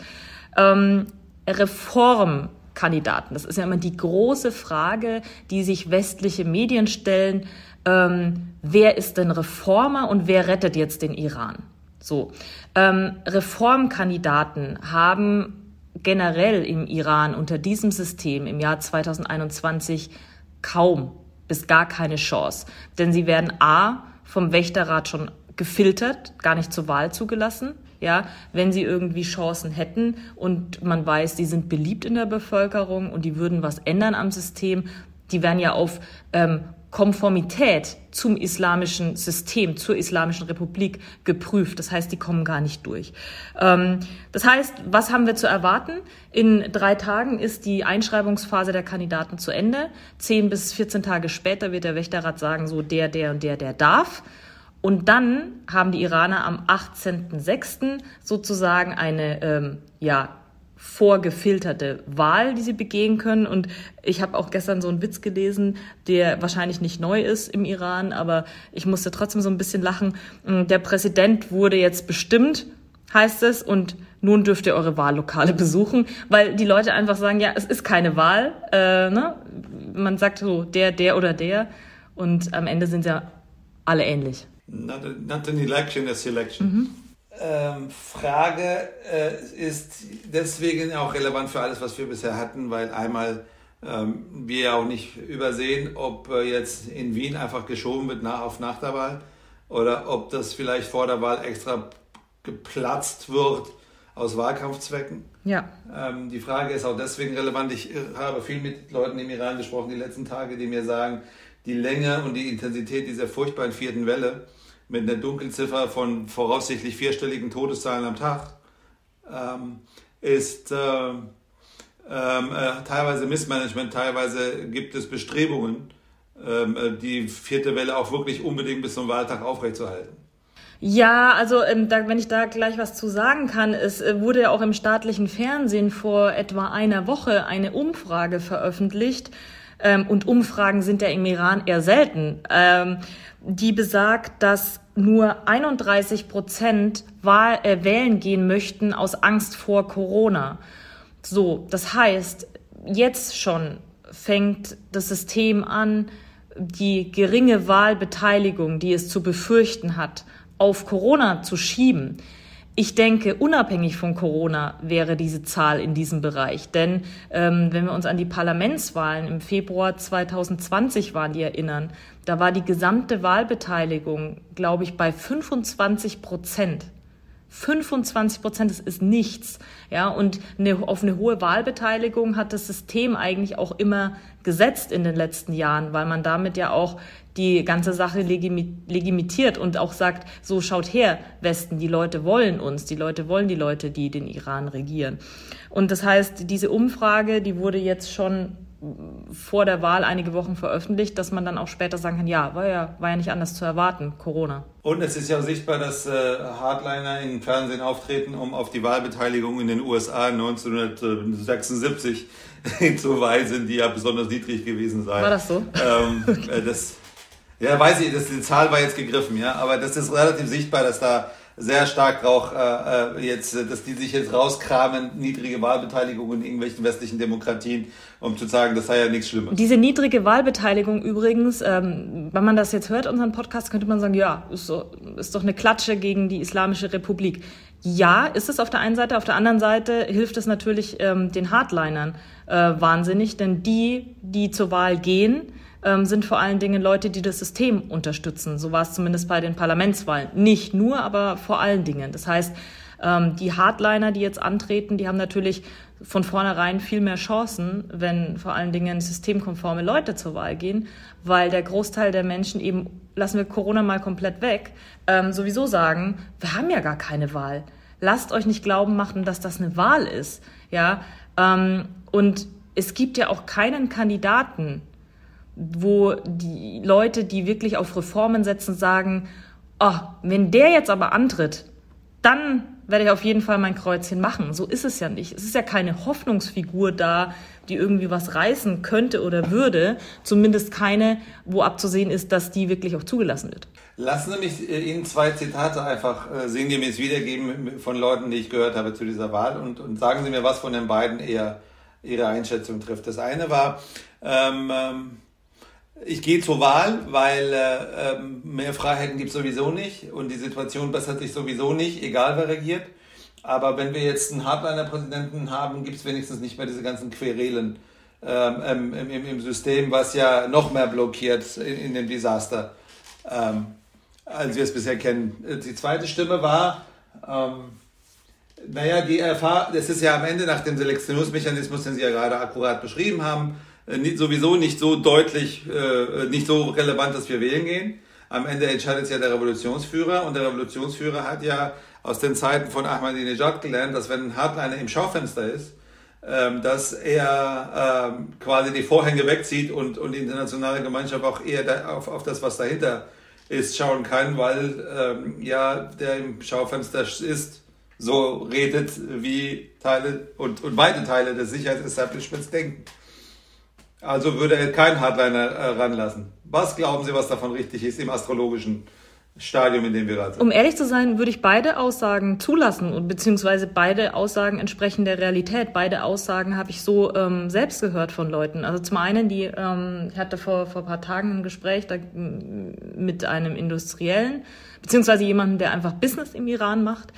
Ähm, Reformkandidaten, das ist ja immer die große Frage, die sich westliche Medien stellen. Ähm, wer ist denn Reformer und wer rettet jetzt den Iran? So. Ähm, Reformkandidaten haben generell im Iran unter diesem System im Jahr 2021 kaum bis gar keine Chance. Denn sie werden A vom Wächterrat schon gefiltert, gar nicht zur Wahl zugelassen. ja, wenn sie irgendwie Chancen hätten und man weiß, die sind beliebt in der Bevölkerung und die würden was ändern am System, die werden ja auf ähm, Konformität zum islamischen System, zur islamischen Republik geprüft. Das heißt, die kommen gar nicht durch. Ähm, das heißt, was haben wir zu erwarten? In drei Tagen ist die Einschreibungsphase der Kandidaten zu Ende. Zehn bis 14 Tage später wird der Wächterrat sagen, so der, der und der, der darf. Und dann haben die Iraner am 18.06. sozusagen eine ähm, ja, vorgefilterte Wahl, die sie begehen können. Und ich habe auch gestern so einen Witz gelesen, der wahrscheinlich nicht neu ist im Iran, aber ich musste trotzdem so ein bisschen lachen. Mm, der Präsident wurde jetzt bestimmt, heißt es, und nun dürft ihr eure Wahllokale besuchen, weil die Leute einfach sagen, ja, es ist keine Wahl. Äh, ne? Man sagt so, der, der oder der. Und am Ende sind ja alle ähnlich. Not, a, not an election, a selection. Mhm ähm, Frage äh, ist deswegen auch relevant für alles, was wir bisher hatten, weil einmal ähm, wir ja auch nicht übersehen, ob äh, jetzt in Wien einfach geschoben wird nach, auf nach der Wahl oder ob das vielleicht vor der Wahl extra geplatzt wird aus Wahlkampfzwecken. Ja. Ähm, die Frage ist auch deswegen relevant. Ich äh, habe viel mit Leuten im Iran gesprochen die letzten Tage, die mir sagen, die Länge und die Intensität dieser furchtbaren vierten Welle mit einer Dunkelziffer von voraussichtlich vierstelligen Todeszahlen am Tag ähm, ist äh, äh, teilweise Missmanagement, teilweise gibt es Bestrebungen, ähm, äh, die vierte Welle auch wirklich unbedingt bis zum Wahltag aufrechtzuerhalten. Ja, also ähm, da, wenn ich da gleich was zu sagen kann, es äh, wurde ja auch im staatlichen Fernsehen vor etwa einer Woche eine Umfrage veröffentlicht, ähm, und Umfragen sind ja im Iran eher selten, ähm, die besagt, dass nur 31 Prozent äh, wählen gehen möchten aus Angst vor Corona. So, das heißt, jetzt schon fängt das System an, die geringe Wahlbeteiligung, die es zu befürchten hat, auf Corona zu schieben. Ich denke, unabhängig von Corona wäre diese Zahl in diesem Bereich. Denn ähm, wenn wir uns an die Parlamentswahlen im Februar 2020 waren, die erinnern, da war die gesamte Wahlbeteiligung, glaube ich, bei 25 Prozent. 25 Prozent, das ist nichts. Ja, und eine, auf eine hohe Wahlbeteiligung hat das System eigentlich auch immer gesetzt in den letzten Jahren, weil man damit ja auch die ganze Sache legitimiert und auch sagt, so schaut her, Westen, die Leute wollen uns, die Leute wollen die Leute, die den Iran regieren. Und das heißt, diese Umfrage, die wurde jetzt schon vor der Wahl einige Wochen veröffentlicht, dass man dann auch später sagen kann, ja, war ja, war ja nicht anders zu erwarten, Corona. Und es ist ja auch sichtbar, dass äh, Hardliner im Fernsehen auftreten, um auf die Wahlbeteiligung in den USA 1976 hinzuweisen, die ja besonders niedrig gewesen sei. War das so? Ähm, äh, das, ja, weiß ich, das, die Zahl war jetzt gegriffen, ja, aber das ist relativ sichtbar, dass da sehr stark auch äh, äh jetzt, dass die sich jetzt rauskramen, niedrige Wahlbeteiligung in irgendwelchen westlichen Demokratien, um zu sagen, das sei ja nichts Schlimmes. Diese niedrige Wahlbeteiligung übrigens, ähm, wenn man das jetzt hört, unseren Podcast, könnte man sagen, ja, ist, so, ist doch eine Klatsche gegen die Islamische Republik. Ja, ist es auf der einen Seite. Auf der anderen Seite hilft es natürlich ähm, den Hardlinern äh, wahnsinnig, denn die, die zur Wahl gehen, ähm, sind vor allen Dingen Leute, die das System unterstützen. So war es zumindest bei den Parlamentswahlen. Nicht nur, aber vor allen Dingen. Das heißt, ähm, die Hardliner, die jetzt antreten, die haben natürlich von vornherein viel mehr Chancen, wenn vor allen Dingen systemkonforme Leute zur Wahl gehen, weil der Großteil der Menschen eben, lassen wir Corona mal komplett weg, ähm, sowieso sagen, wir haben ja gar keine Wahl. Lasst euch nicht glauben machen, dass das eine Wahl ist. Ja, ähm, und es gibt ja auch keinen Kandidaten, wo die Leute, die wirklich auf Reformen setzen, sagen, oh, wenn der jetzt aber antritt, dann werde ich auf jeden Fall mein Kreuzchen machen. So ist es ja nicht. Es ist ja keine Hoffnungsfigur da, die irgendwie was reißen könnte oder würde. Zumindest keine, wo abzusehen ist, dass die wirklich auch zugelassen wird. Lassen Sie mich äh, Ihnen zwei Zitate einfach äh, sinngemäß wiedergeben von Leuten, die ich gehört habe zu dieser Wahl und, und sagen Sie mir, was von den beiden eher Ihre Einschätzung trifft. Das eine war, ähm, ähm ich gehe zur Wahl, weil äh, ähm, mehr Freiheiten gibt es sowieso nicht und die Situation bessert sich sowieso nicht, egal wer regiert. Aber wenn wir jetzt einen Hardliner-Präsidenten haben, gibt es wenigstens nicht mehr diese ganzen Querelen ähm, im, im, im, System, was ja noch mehr blockiert in, in dem Desaster, ähm, als wir es bisher kennen. Die zweite Stimme war, ähm, Naja, die Erfahrung, das ist ja am Ende nach dem Selektionsmechanismus, den Sie ja gerade akkurat beschrieben haben, sowieso nicht so deutlich, äh, nicht so relevant, dass wir wählen gehen. Am Ende entscheidet es ja der Revolutionsführer und der Revolutionsführer hat ja aus den Zeiten von Ahmadinejad gelernt, dass wenn ein Hardliner im Schaufenster ist, ähm, dass er ähm, quasi die Vorhänge wegzieht und, und die internationale Gemeinschaft auch eher auf, auf das, was dahinter ist, schauen kann, weil ähm, ja der im Schaufenster ist, so redet, wie Teile und, und weite Teile des Sicherheitsestablishments denken. Also würde er keinen Hardliner äh, ranlassen. Was glauben Sie, was davon richtig ist im astrologischen Stadium, in dem wir gerade sind? Um ehrlich zu sein, würde ich beide Aussagen zulassen beziehungsweise beide Aussagen entsprechen der Realität. Beide Aussagen habe ich so ähm, selbst gehört von Leuten. Also zum einen, die ähm, ich hatte vor vor ein paar Tagen ein Gespräch da, mit einem Industriellen beziehungsweise jemandem, der einfach Business im Iran macht.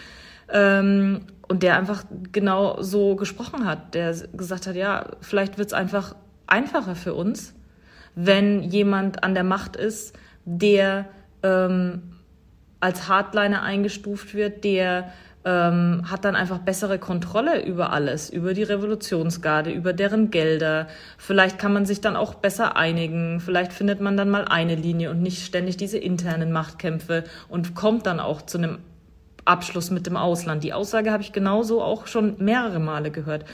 Ähm, und der einfach genau so gesprochen hat, der gesagt hat, ja, vielleicht wird es einfach einfacher für uns, wenn jemand an der Macht ist, der ähm, als Hardliner eingestuft wird, der ähm, hat dann einfach bessere Kontrolle über alles, über die Revolutionsgarde, über deren Gelder. Vielleicht kann man sich dann auch besser einigen. Vielleicht findet man dann mal eine Linie und nicht ständig diese internen Machtkämpfe und kommt dann auch zu einem Abschluss mit dem Ausland. Die Aussage habe ich genauso auch schon mehrere Male gehört.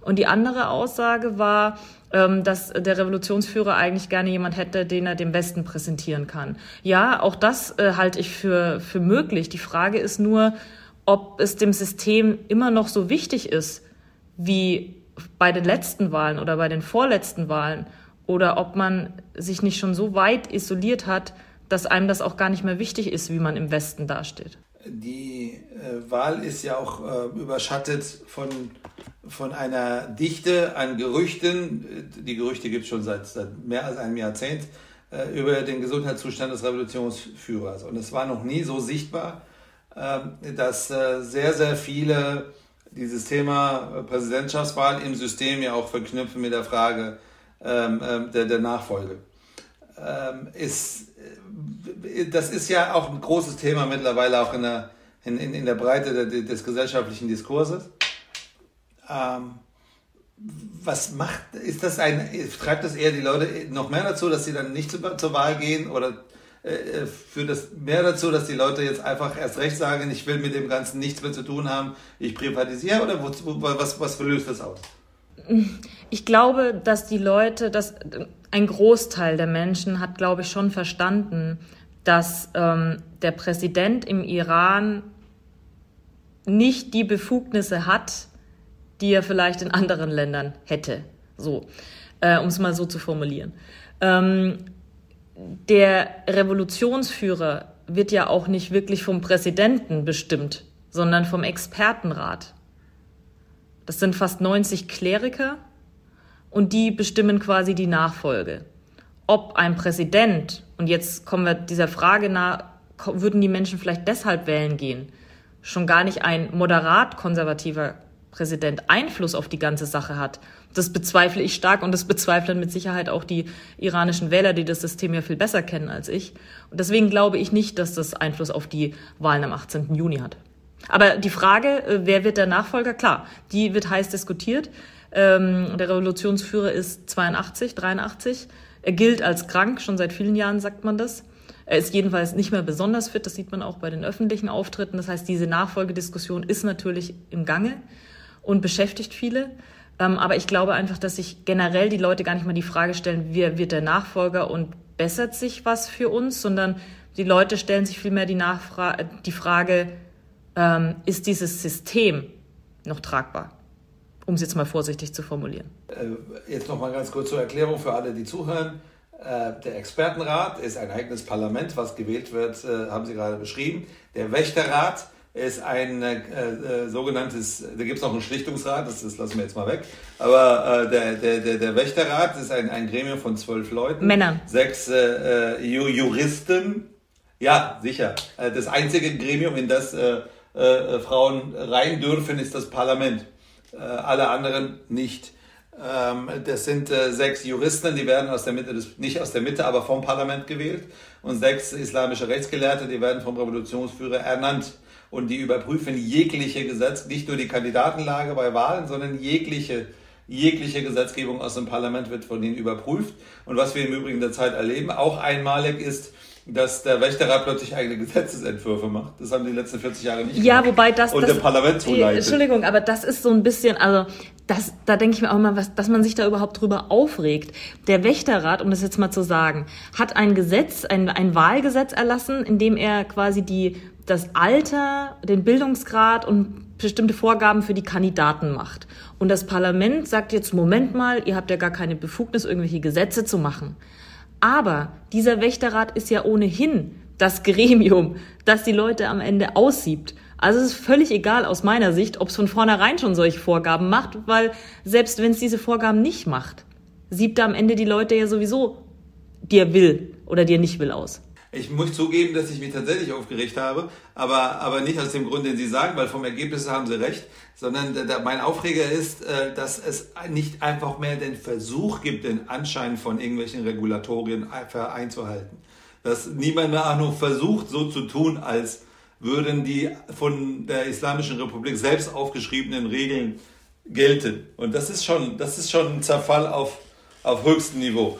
Und die andere Aussage war, ähm, dass der Revolutionsführer eigentlich gerne jemand hätte, den er dem Westen präsentieren kann. Ja, auch das äh, halte ich für, für möglich. Die Frage ist nur, ob es dem System immer noch so wichtig ist, wie bei den letzten Wahlen oder bei den vorletzten Wahlen, oder ob man sich nicht schon so weit isoliert hat, dass einem das auch gar nicht mehr wichtig ist, wie man im Westen dasteht. Die äh, Wahl ist ja auch äh, überschattet von von einer Dichte an Gerüchten, die Gerüchte gibt es schon seit, seit, mehr als einem Jahrzehnt, äh, über den Gesundheitszustand des Revolutionsführers. Und es war noch nie so sichtbar, äh, dass äh, sehr, sehr viele dieses Thema Präsidentschaftswahl im System ja auch verknüpfen mit der Frage ähm, ähm, der, der Nachfolge. Ähm, ist, das ist ja auch ein großes Thema mittlerweile auch in der, in, in, in der Breite des gesellschaftlichen Diskurses. Ähm, was macht, ist das ein, treibt das eher die Leute noch mehr dazu, dass sie dann nicht zu, zur Wahl gehen oder äh, führt das mehr dazu, dass die Leute jetzt einfach erst recht sagen, ich will mit dem Ganzen nichts mehr zu tun haben, ich privatisiere oder wo, was, was löst das aus? Ich glaube, dass die Leute, dass ein Großteil der Menschen hat, glaube ich, schon verstanden, dass ähm, der Präsident im Iran nicht die Befugnisse hat, die er vielleicht in anderen Ländern hätte. So, äh, um es mal so zu formulieren. Ähm, der Revolutionsführer wird ja auch nicht wirklich vom Präsidenten bestimmt, sondern vom Expertenrat. Das sind fast 90 Kleriker und die bestimmen quasi die Nachfolge. Ob ein Präsident, und jetzt kommen wir dieser Frage nach, würden die Menschen vielleicht deshalb wählen gehen, schon gar nicht ein moderat konservativer Präsident Einfluss auf die ganze Sache hat. Das bezweifle ich stark und das bezweifeln mit Sicherheit auch die iranischen Wähler, die das System ja viel besser kennen als ich. Und deswegen glaube ich nicht, dass das Einfluss auf die Wahlen am 18. Juni hat. Aber die Frage, äh, wer wird der Nachfolger? Klar, die wird heiß diskutiert. Ähm, der Revolutionsführer ist 82, 83. Er gilt als krank, schon seit vielen Jahren sagt man das. Er ist jedenfalls nicht mehr besonders fit, das sieht man auch bei den öffentlichen Auftritten. Das heißt, diese Nachfolgediskussion ist natürlich im Gange und beschäftigt viele. Ähm, aber ich glaube einfach, dass sich generell die Leute gar nicht mal die Frage stellen, wer wird der Nachfolger und bessert sich was für uns, sondern die Leute stellen sich vielmehr die, Nachfra die Frage, ähm, ist dieses System noch tragbar? Um es jetzt mal vorsichtig zu formulieren. Äh, jetzt noch mal ganz kurz zur Erklärung für alle, die zuhören. Äh, der Expertenrat ist ein eigenes Parlament, was gewählt wird, äh, haben Sie gerade beschrieben. Der Wächterrat ist ein äh, sogenanntes, da gibt es noch einen Schlichtungsrat, das, das, lassen wir jetzt mal weg, aber äh, der, der, der, Wächterrat ist ein, ein Gremium von zwölf Leuten. Männern. Sechs äh, Juristen. Ja, sicher. Das einzige Gremium, in das Frauen rein dürfen, ist das Parlament. Äh, alle anderen nicht. Ähm, das sind äh, sechs Juristen, die werden aus der Mitte, des, nicht aus der Mitte, aber vom Parlament gewählt. Und sechs islamische Rechtsgelehrte, die werden vom Revolutionsführer ernannt. Und die überprüfen jegliche Gesetz, nicht nur die Kandidatenlage bei Wahlen, sondern jegliche, jegliche Gesetzgebung aus dem Parlament wird von ihnen überprüft. Und was wir im Übrigen der erleben, auch einmalig ist, dass der Wächterrat plötzlich eigene Gesetzesentwürfe macht. Das haben die letzten 40 Jahre nicht ja, gemacht. Ja, wobei das... Und das, der Parlament zuleitet. Entschuldigung, aber das ist so ein bisschen, also das, da denke ich mir auch mal, was, dass man sich da überhaupt drüber aufregt. Der Wächterrat, um das jetzt mal zu sagen, hat ein Gesetz, ein, ein Wahlgesetz erlassen, in dem er quasi die, das Alter, den Bildungsgrad und bestimmte Vorgaben für die Kandidaten macht. Und das Parlament sagt jetzt, Moment mal, ihr habt ja gar keine Befugnis, irgendwelche Gesetze zu machen. Aber dieser Wächterrat ist ja ohnehin das Gremium, das die Leute am Ende aussiebt. Also es ist völlig egal aus meiner Sicht, ob es von vornherein schon solche Vorgaben macht, weil selbst wenn es diese Vorgaben nicht macht, siebt er am Ende die Leute ja sowieso, die er will oder die er nicht will aus. Ich muss zugeben, dass ich mich tatsächlich aufgeregt habe, aber, aber nicht aus dem Grund, den Sie sagen, weil vom Ergebnis haben Sie recht, sondern der, mein Aufreger ist, äh, dass es nicht einfach mehr den Versuch gibt, den Anschein von irgendwelchen Regulatorien einzuhalten. Dass niemand mehr auch versucht, so zu tun, als würden die von der Islamischen Republik selbst aufgeschriebenen Regeln gelten. Und das ist schon, das ist schon ein Zerfall auf, auf höchstem Niveau.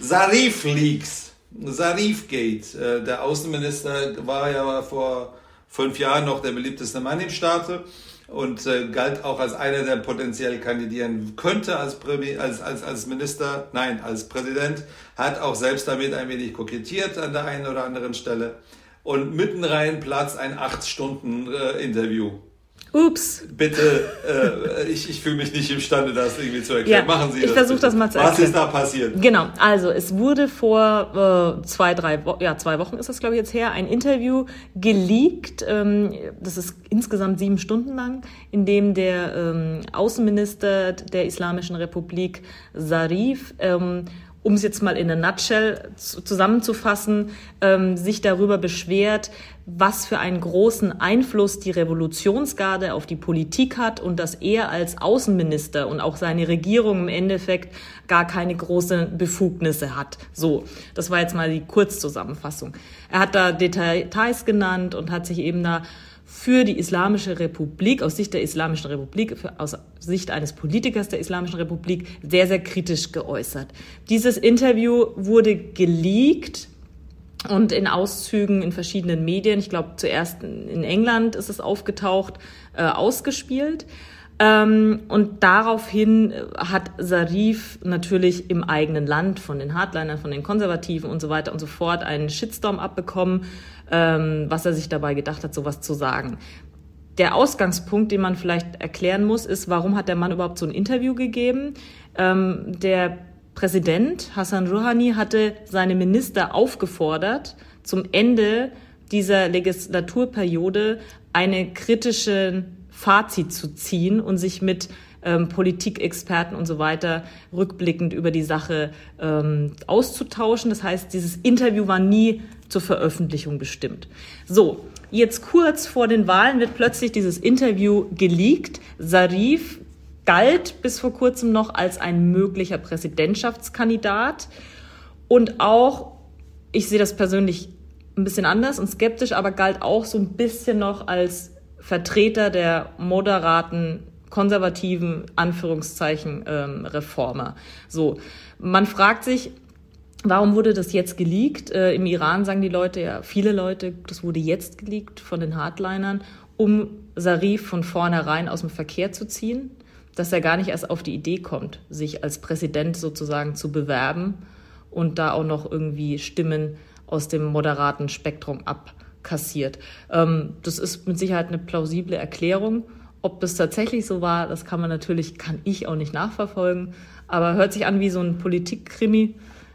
Sarif Leaks Sarif-Gate. Äh, der Außenminister war ja vor fünf Jahren noch der beliebteste Mann im Staate und äh, galt auch als einer, der potenziell kandidieren könnte als, als, als, als Minister, nein, als Präsident, hat auch selbst damit ein wenig kokettiert an der einen oder anderen Stelle. Und mitten rein Platz ein acht Stunden äh, Interview Ups. Bitte, äh, ich, ich fühle mich nicht imstande, das irgendwie zu erklären. Ja, Machen Sie das. Ich versuche das mal zu erklären. Was ist da passiert? Genau, also es wurde vor äh, zwei, drei Wo ja, zwei Wochen ist das, glaube ich, jetzt her, ein Interview geleakt. Ähm, das ist insgesamt sieben Stunden lang, in dem der ähm, Außenminister der Islamischen Republik Sarif ähm, um es jetzt mal in a nutshell zusammenzufassen, ähm, sich darüber beschwert, was für einen großen Einfluss die Revolutionsgarde auf die Politik hat und dass er als Außenminister und auch seine Regierung im Endeffekt gar keine großen Befugnisse hat. So, das war jetzt mal die Kurzzusammenfassung. Er hat da Details genannt und hat sich eben da für die Islamische Republik, aus Sicht der Islamischen Republik, für, aus Sicht eines Politikers der Islamischen Republik, sehr, sehr kritisch geäußert. Dieses Interview wurde geleakt und in Auszügen in verschiedenen Medien, ich glaube zuerst in England ist es aufgetaucht, äh, ausgespielt. Ähm, und daraufhin hat Sarif natürlich im eigenen Land von den Hardlinern, von den Konservativen und so weiter und so fort einen Shitstorm abbekommen, ähm, was er sich dabei gedacht hat, sowas zu sagen. Der Ausgangspunkt, den man vielleicht erklären muss, ist, warum hat der Mann überhaupt so ein Interview gegeben? Ähm, der Präsident Hassan Rouhani hatte seine Minister aufgefordert, zum Ende dieser Legislaturperiode eine kritische Fazit zu ziehen und sich mit ähm, Politikexperten und so weiter rückblickend über die Sache ähm, auszutauschen. Das heißt, dieses Interview war nie zur Veröffentlichung bestimmt. So, jetzt kurz vor den Wahlen wird plötzlich dieses Interview geleakt. Sarif galt bis vor kurzem noch als ein möglicher Präsidentschaftskandidat und auch, ich sehe das persönlich ein bisschen anders und skeptisch, aber galt auch so ein bisschen noch als Vertreter der moderaten konservativen Anführungszeichen ähm, Reformer. So, man fragt sich, Warum wurde das jetzt geleakt? Äh, Im Iran sagen die Leute, ja, viele Leute, das wurde jetzt geleakt von den Hardlinern, um Sarif von vornherein aus dem Verkehr zu ziehen, dass er gar nicht erst auf die Idee kommt, sich als Präsident sozusagen zu bewerben und da auch noch irgendwie Stimmen aus dem moderaten Spektrum abkassiert. Ähm, das ist mit Sicherheit eine plausible Erklärung. Ob das tatsächlich so war, das kann man natürlich, kann ich auch nicht nachverfolgen, aber hört sich an wie so ein Politikkrimi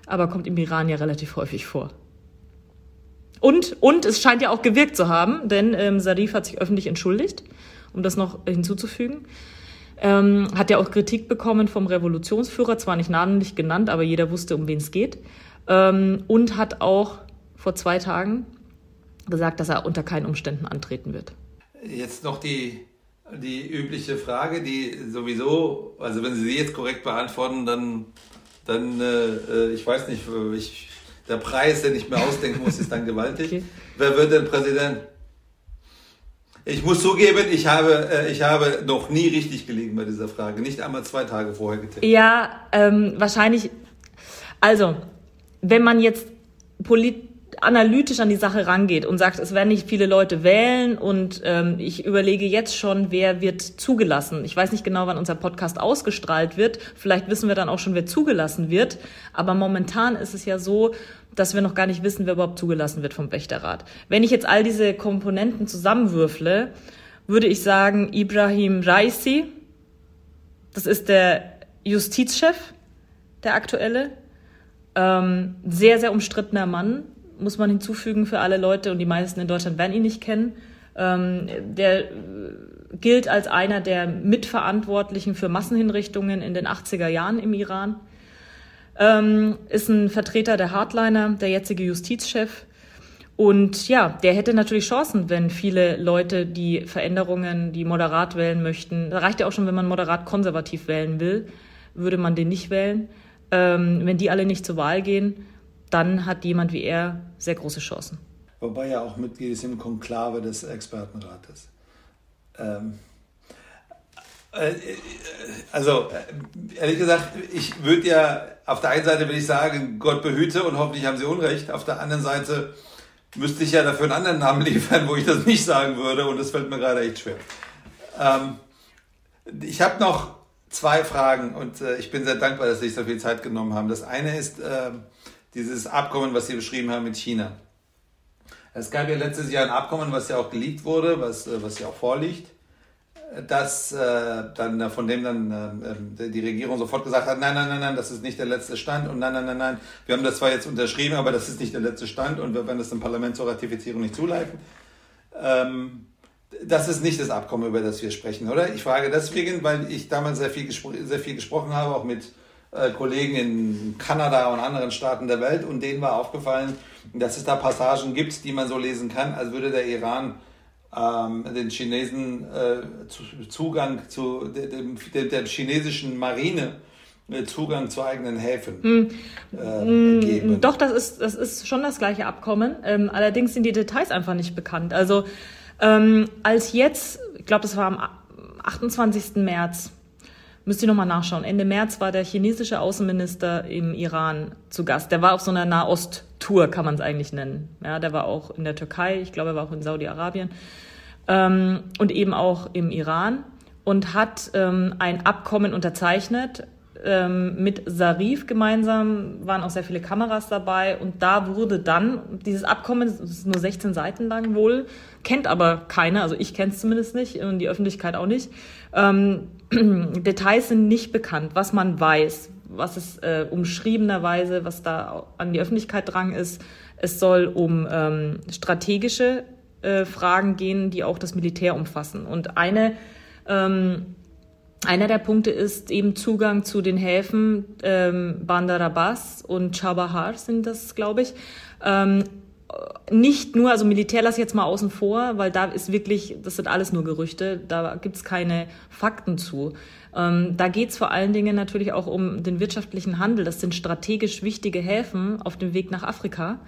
aber kommt im Iran ja relativ häufig vor. Und, und es scheint ja auch gewirkt zu haben, denn ähm, Sarif hat sich öffentlich entschuldigt, um das noch hinzuzufügen. Ähm, hat ja auch Kritik bekommen vom Revolutionsführer, zwar nicht namentlich genannt, aber jeder wusste, um wen es geht. Ähm, und hat auch vor zwei Tagen gesagt, dass er unter keinen Umständen antreten wird. Jetzt noch die die übliche Frage, die sowieso, also wenn Sie sie jetzt korrekt beantworten, dann, dann äh, ich weiß nicht, ich, der Preis, den ich mir ausdenken muss, ist dann gewaltig. Okay. Wer wird denn Präsident? Ich muss zugeben, ich habe, äh, ich habe noch nie richtig gelegen bei dieser Frage. Nicht einmal zwei Tage vorher getippt. Ja, ähm, wahrscheinlich. Also, wenn man jetzt polit analytisch an die Sache rangeht und sagt, es werden nicht viele Leute wählen und ähm, ich überlege jetzt schon, wer wird zugelassen. Ich weiß nicht genau, wann unser Podcast ausgestrahlt wird. Vielleicht wissen wir dann auch schon, wer zugelassen wird. Aber momentan ist es ja so, dass wir noch gar nicht wissen, wer überhaupt zugelassen wird vom Wächterrat. Wenn ich jetzt all diese Komponenten zusammenwürfle, würde ich sagen, Ibrahim Raisi, das ist der Justizchef, der aktuelle, ähm, sehr, sehr umstrittener Mann, muss man hinzufügen für alle Leute und die meisten in Deutschland werden ihn nicht kennen. Ähm, der gilt als einer der Mitverantwortlichen für Massenhinrichtungen in den 80er Jahren im Iran. Ähm, ist ein Vertreter der Hardliner, der jetzige Justizchef. Und ja, der hätte natürlich Chancen, wenn viele Leute die Veränderungen, die moderat wählen möchten. Da reicht ja auch schon, wenn man moderat konservativ wählen will, würde man den nicht wählen. Ähm, wenn die alle nicht zur Wahl gehen, dann hat jemand wie er sehr große Chancen. Wobei er auch Mitglied ist im Konklave des Expertenrates. Ähm, äh, also, äh, ehrlich gesagt, ich würde ja, auf der einen Seite will ich sagen, Gott behüte und hoffentlich haben Sie Unrecht. Auf der anderen Seite müsste ich ja dafür einen anderen Namen liefern, wo ich das nicht sagen würde und das fällt mir gerade echt schwer. Ähm, ich habe noch zwei Fragen und äh, ich bin sehr dankbar, dass Sie sich so viel Zeit genommen haben. Das eine ist, äh, dieses Abkommen, was Sie beschrieben haben mit China. Es gab ja letztes Jahr ein Abkommen, was ja auch geleakt wurde, was, äh, was ja auch vorliegt, dass äh, dann von dem dann äh, die Regierung sofort gesagt hat, nein, nein, nein, nein, das ist nicht der letzte Stand und nein, nein, nein, nein, wir haben das zwar jetzt unterschrieben, aber das ist nicht der letzte Stand und wir werden das im Parlament zur Ratifizierung nicht zuleiten. Ähm, das ist nicht das Abkommen, über das wir sprechen, oder? Ich frage deswegen, weil ich damals sehr viel, sehr viel gesprochen habe, auch mit äh, Kollegen in Kanada und anderen Staaten der Welt und denen war aufgefallen, dass es da Passagen gibt, die man so lesen kann, als würde der Iran ähm, den Chinesen äh, Zugang zu der, der chinesischen Marine äh, Zugang zu eigenen Häfen hm. äh, geben. Doch, das ist, das ist schon das gleiche Abkommen. Ähm, allerdings sind die Details einfach nicht bekannt. Also ähm, als jetzt, ich glaube, das war am 28. März, Müsst ihr nochmal nachschauen. Ende März war der chinesische Außenminister im Iran zu Gast. Der war auf so einer Nahost-Tour, kann man es eigentlich nennen. Ja, der war auch in der Türkei, ich glaube, er war auch in Saudi-Arabien ähm, und eben auch im Iran und hat ähm, ein Abkommen unterzeichnet ähm, mit Sarif gemeinsam, waren auch sehr viele Kameras dabei und da wurde dann dieses Abkommen, das ist nur 16 Seiten lang wohl, kennt aber keiner, also ich kenne es zumindest nicht und die Öffentlichkeit auch nicht. Ähm, Details sind nicht bekannt, was man weiß, was es äh, umschriebenerweise, was da an die Öffentlichkeit drang ist. Es soll um ähm, strategische äh, Fragen gehen, die auch das Militär umfassen. Und eine ähm, einer der Punkte ist eben Zugang zu den Häfen ähm, Bandar und Chabahar sind das, glaube ich. Ähm, nicht nur, also Militär lasse ich jetzt mal außen vor, weil da ist wirklich, das sind alles nur Gerüchte, da gibt es keine Fakten zu. Ähm, da geht es vor allen Dingen natürlich auch um den wirtschaftlichen Handel. Das sind strategisch wichtige Häfen auf dem Weg nach Afrika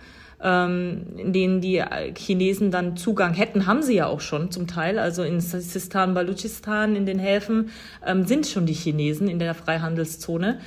ähm, in denen die Chinesen dann Zugang hätten, haben sie ja auch schon zum Teil. Also in Sistan, Baluchistan, in den Häfen ähm, sind schon die Chinesen in der Freihandelszone.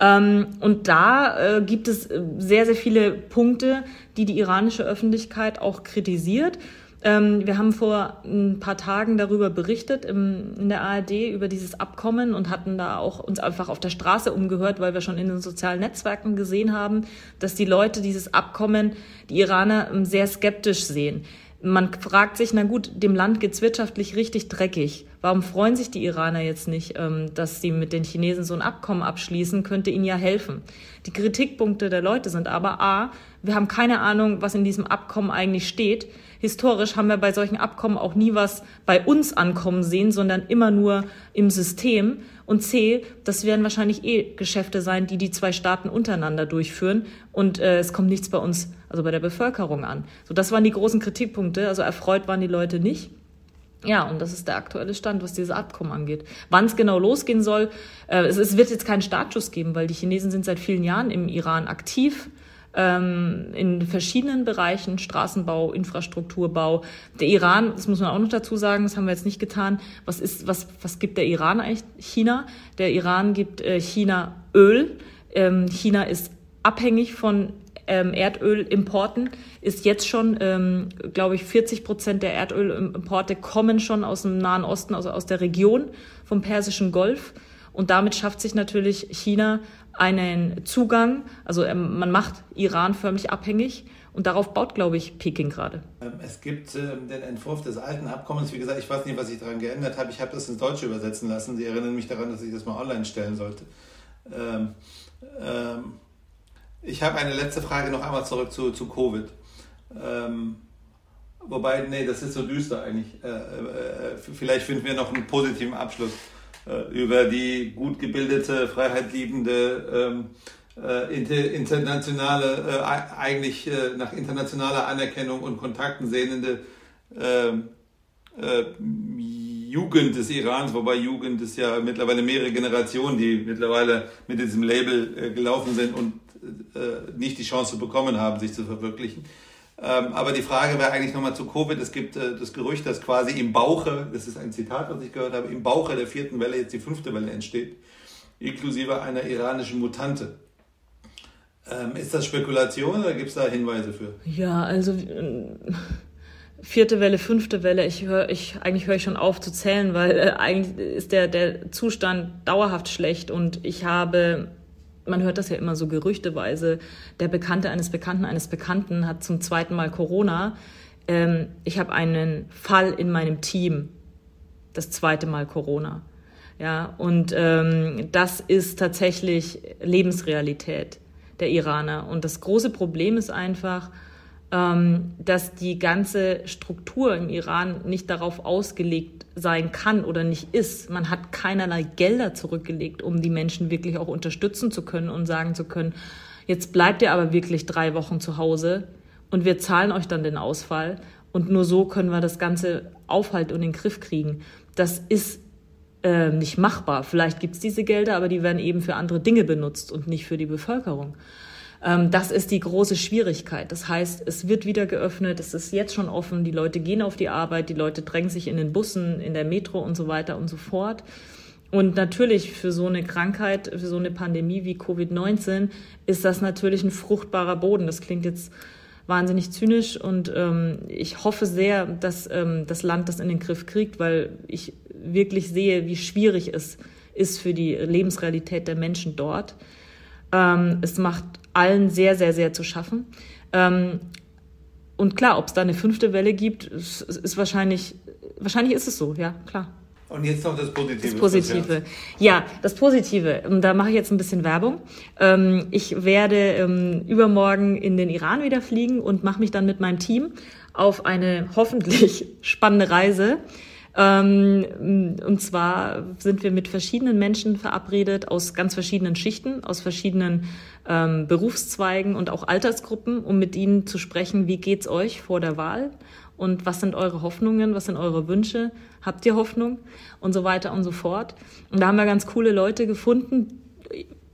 Ähm, und da äh, gibt es äh, sehr, sehr viele Punkte, die die iranische Öffentlichkeit auch kritisiert. Ähm, wir haben vor ein paar Tagen darüber berichtet in der ARD über dieses Abkommen und hatten da auch uns einfach auf der Straße umgehört, weil wir schon in den sozialen Netzwerken gesehen haben, dass die Leute dieses Abkommen, die Iraner, ähm, sehr skeptisch sehen. Man fragt sich, na gut, dem Land geht's wirtschaftlich richtig dreckig. Warum freuen sich die Iraner jetzt nicht, ähm, dass sie mit den Chinesen so ein Abkommen abschließen? Könnte ihnen ja helfen. Die Kritikpunkte der Leute sind aber A, wir haben keine Ahnung, was in diesem Abkommen eigentlich steht historisch haben wir bei solchen Abkommen auch nie was bei uns ankommen sehen, sondern immer nur im System. Und C, das werden wahrscheinlich eh Geschäfte sein, die die zwei Staaten untereinander durchführen. Und äh, es kommt nichts bei uns, also bei der Bevölkerung an. So, das waren die großen Kritikpunkte. Also erfreut waren die Leute nicht. Ja, und das ist der aktuelle Stand, was dieses Abkommen angeht. Wann es genau losgehen soll, äh, es, es, wird jetzt keinen Startschuss geben, weil die Chinesen sind seit vielen Jahren im Iran aktiv ähm, in verschiedenen Bereichen, Straßenbau, Infrastrukturbau. Der Iran, das muss man auch noch dazu sagen, das haben wir jetzt nicht getan. Was ist, was, was gibt der Iran eigentlich China? Der Iran gibt äh, China Öl. Ähm, China ist abhängig von ähm, Erdölimporten ist jetzt schon, ähm, glaube ich, 40 Prozent der Erdölimporte kommen schon aus dem Nahen Osten, also aus der Region vom Persischen Golf. Und damit schafft sich natürlich China einen Zugang, also ähm, man macht Iran förmlich abhängig. Und darauf baut, glaube ich, Peking gerade. Ähm, es gibt ähm, den Entwurf des alten Abkommens. Wie gesagt, ich weiß nicht, was ich daran geändert habe. Ich habe das ins Deutsche übersetzen lassen. Sie erinnern mich daran, dass ich das mal online stellen sollte. Ähm, ähm, ich habe eine letzte Frage noch einmal zurück zu, zu Covid. Ähm, wobei, nee, das ist so düster eigentlich. Äh, äh, vielleicht finden wir noch einen positiven Abschluss äh, über die gut gebildete, freiheitliebende, ähm, äh, internationale, äh, eigentlich äh, nach internationaler Anerkennung und Kontakten sehnende ähm, Jugend des Irans, wobei Jugend ist ja mittlerweile mehrere Generationen, die mittlerweile mit diesem Label gelaufen sind und äh, nicht die Chance bekommen haben, sich zu verwirklichen. Ähm, aber die Frage wäre eigentlich nochmal zu Covid. Es gibt äh, das Gerücht, dass quasi im Bauche, das ist ein Zitat, was ich gehört habe, im Bauche der vierten Welle jetzt die fünfte Welle entsteht, inklusive einer iranischen Mutante. Ähm, ist das Spekulation oder gibt es da Hinweise für? Ja, also äh, vierte Welle, fünfte Welle, ich höre, ich, eigentlich höre ich schon auf zu zählen, weil äh, eigentlich ist der, der Zustand dauerhaft schlecht und ich habe man hört das ja immer so gerüchteweise, der Bekannte eines Bekannten eines Bekannten hat zum zweiten Mal Corona. Ähm, ich habe einen Fall in meinem Team, das zweite Mal Corona. Ja, und ähm, das ist tatsächlich Lebensrealität der Iraner. Und das große Problem ist einfach, dass die ganze Struktur im Iran nicht darauf ausgelegt sein kann oder nicht ist. Man hat keinerlei Gelder zurückgelegt, um die Menschen wirklich auch unterstützen zu können und sagen zu können, jetzt bleibt ihr aber wirklich drei Wochen zu Hause und wir zahlen euch dann den Ausfall und nur so können wir das Ganze aufhalten und in den Griff kriegen. Das ist äh, nicht machbar. Vielleicht gibt es diese Gelder, aber die werden eben für andere Dinge benutzt und nicht für die Bevölkerung. Ähm, das ist die große Schwierigkeit. Das heißt, es wird wieder geöffnet, es ist jetzt schon offen, die Leute gehen auf die Arbeit, die Leute drängen sich in den Bussen, in der Metro und so weiter und so fort. Und natürlich für so eine Krankheit, für so eine Pandemie wie Covid-19 ist das natürlich ein fruchtbarer Boden. Das klingt jetzt wahnsinnig zynisch und ähm, ich hoffe sehr, dass ähm, das Land das in den Griff kriegt, weil ich wirklich sehe, wie schwierig es ist für die Lebensrealität der Menschen dort. Ähm, es macht allen sehr, sehr, sehr zu schaffen. Ähm, und klar, ob es da eine fünfte Welle gibt, ist, ist wahrscheinlich, wahrscheinlich ist es so, ja, klar. Und jetzt noch das Positive. Das Positive. Ja, das Positive. Da mache ich jetzt ein bisschen Werbung. Ähm, ich werde ähm, übermorgen in den Iran wieder fliegen und mache mich dann mit meinem Team auf eine hoffentlich spannende Reise ähm, und zwar sind wir mit verschiedenen Menschen verabredet aus ganz verschiedenen Schichten, aus verschiedenen ähm, Berufszweigen und auch Altersgruppen, um mit ihnen zu sprechen, wie geht's euch vor der Wahl und was sind eure Hoffnungen, was sind eure Wünsche, habt ihr Hoffnung und so weiter und so fort. Und da haben wir ganz coole Leute gefunden,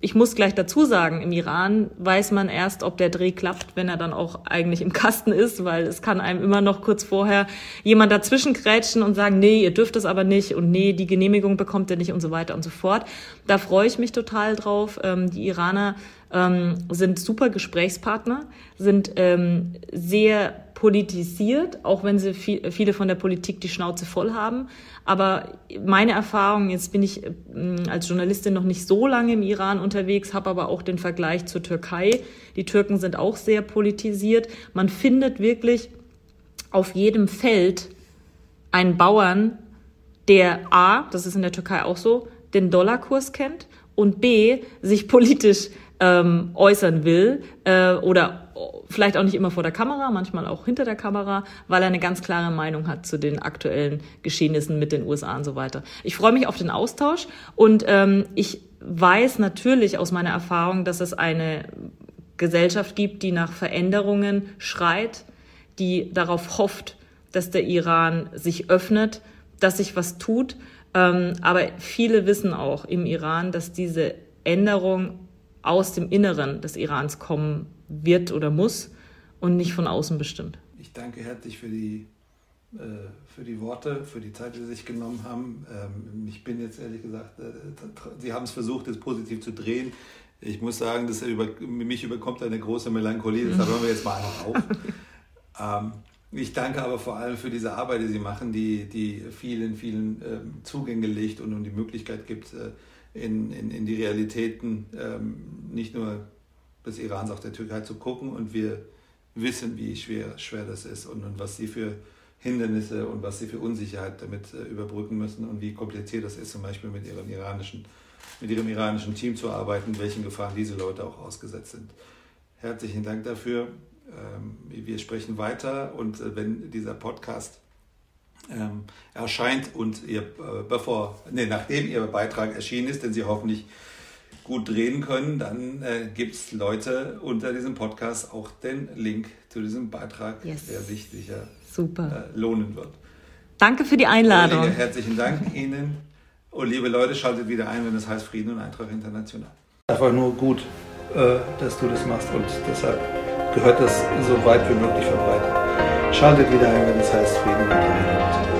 ich muss gleich dazu sagen, im Iran weiß man erst, ob der Dreh klappt, wenn er dann auch eigentlich im Kasten ist, weil es kann einem immer noch kurz vorher jemand dazwischen krätschen und sagen, nee, ihr dürft es aber nicht und nee, die Genehmigung bekommt ihr nicht und so weiter und so fort. Da freue ich mich total drauf. Ähm, die Iraner ähm, sind super Gesprächspartner, sind ähm, sehr politisiert, auch wenn sie viel, viele von der Politik die Schnauze voll haben. Aber meine Erfahrung, jetzt bin ich ähm, als Journalistin noch nicht so lange im Iran unterwegs, habe aber auch den Vergleich zur Türkei. Die Türken sind auch sehr politisiert. Man findet wirklich auf jedem Feld einen Bauern, der A, das ist in der Türkei auch so, den Dollarkurs kennt und B, sich politisch ähm, äußern will äh, oder vielleicht auch nicht immer vor der Kamera, manchmal auch hinter der Kamera, weil er eine ganz klare Meinung hat zu den aktuellen Geschehnissen mit den USA und so weiter. Ich freue mich auf den Austausch und ähm, ich weiß natürlich aus meiner Erfahrung, dass es eine Gesellschaft gibt, die nach Veränderungen schreit, die darauf hofft, dass der Iran sich öffnet, dass sich was tut. Ähm, aber viele wissen auch im Iran, dass diese Änderung aus dem Inneren des Irans kommen wird oder muss und nicht von außen bestimmt. Ich danke herzlich für die, äh, für die Worte, für die Zeit, die Sie sich genommen haben. Ähm, ich bin jetzt ehrlich gesagt, äh, Sie haben es versucht, es positiv zu drehen. Ich muss sagen, dass über, mich überkommt eine große Melancholie, deshalb hören wir jetzt mal einfach auf. ähm, ich danke aber vor allem für diese Arbeit, die Sie machen, die, die vielen, vielen ähm, Zugänge legt und, und die Möglichkeit gibt, äh, in, in, in die Realitäten ähm, nicht nur des Irans, auch der Türkei zu gucken. Und wir wissen, wie schwer, schwer das ist und, und was sie für Hindernisse und was sie für Unsicherheit damit äh, überbrücken müssen und wie kompliziert das ist, zum Beispiel mit ihrem iranischen mit ihrem iranischen Team zu arbeiten, welchen Gefahren diese Leute auch ausgesetzt sind. Herzlichen Dank dafür. Ähm, wir sprechen weiter und äh, wenn dieser Podcast ähm, erscheint und ihr, äh, bevor, nee, nachdem Ihr Beitrag erschienen ist, den Sie hoffentlich gut drehen können, dann äh, gibt es Leute unter diesem Podcast auch den Link zu diesem Beitrag, yes. der sich sicher Super. Äh, lohnen wird. Danke für die Einladung. Herzlichen Dank Ihnen. Und liebe Leute, schaltet wieder ein, wenn es heißt Frieden und Eintracht International. Einfach nur gut, äh, dass du das machst und deshalb gehört das so weit wie möglich verbreitet. Schaltet wieder ein, wenn es heißt Frieden und International.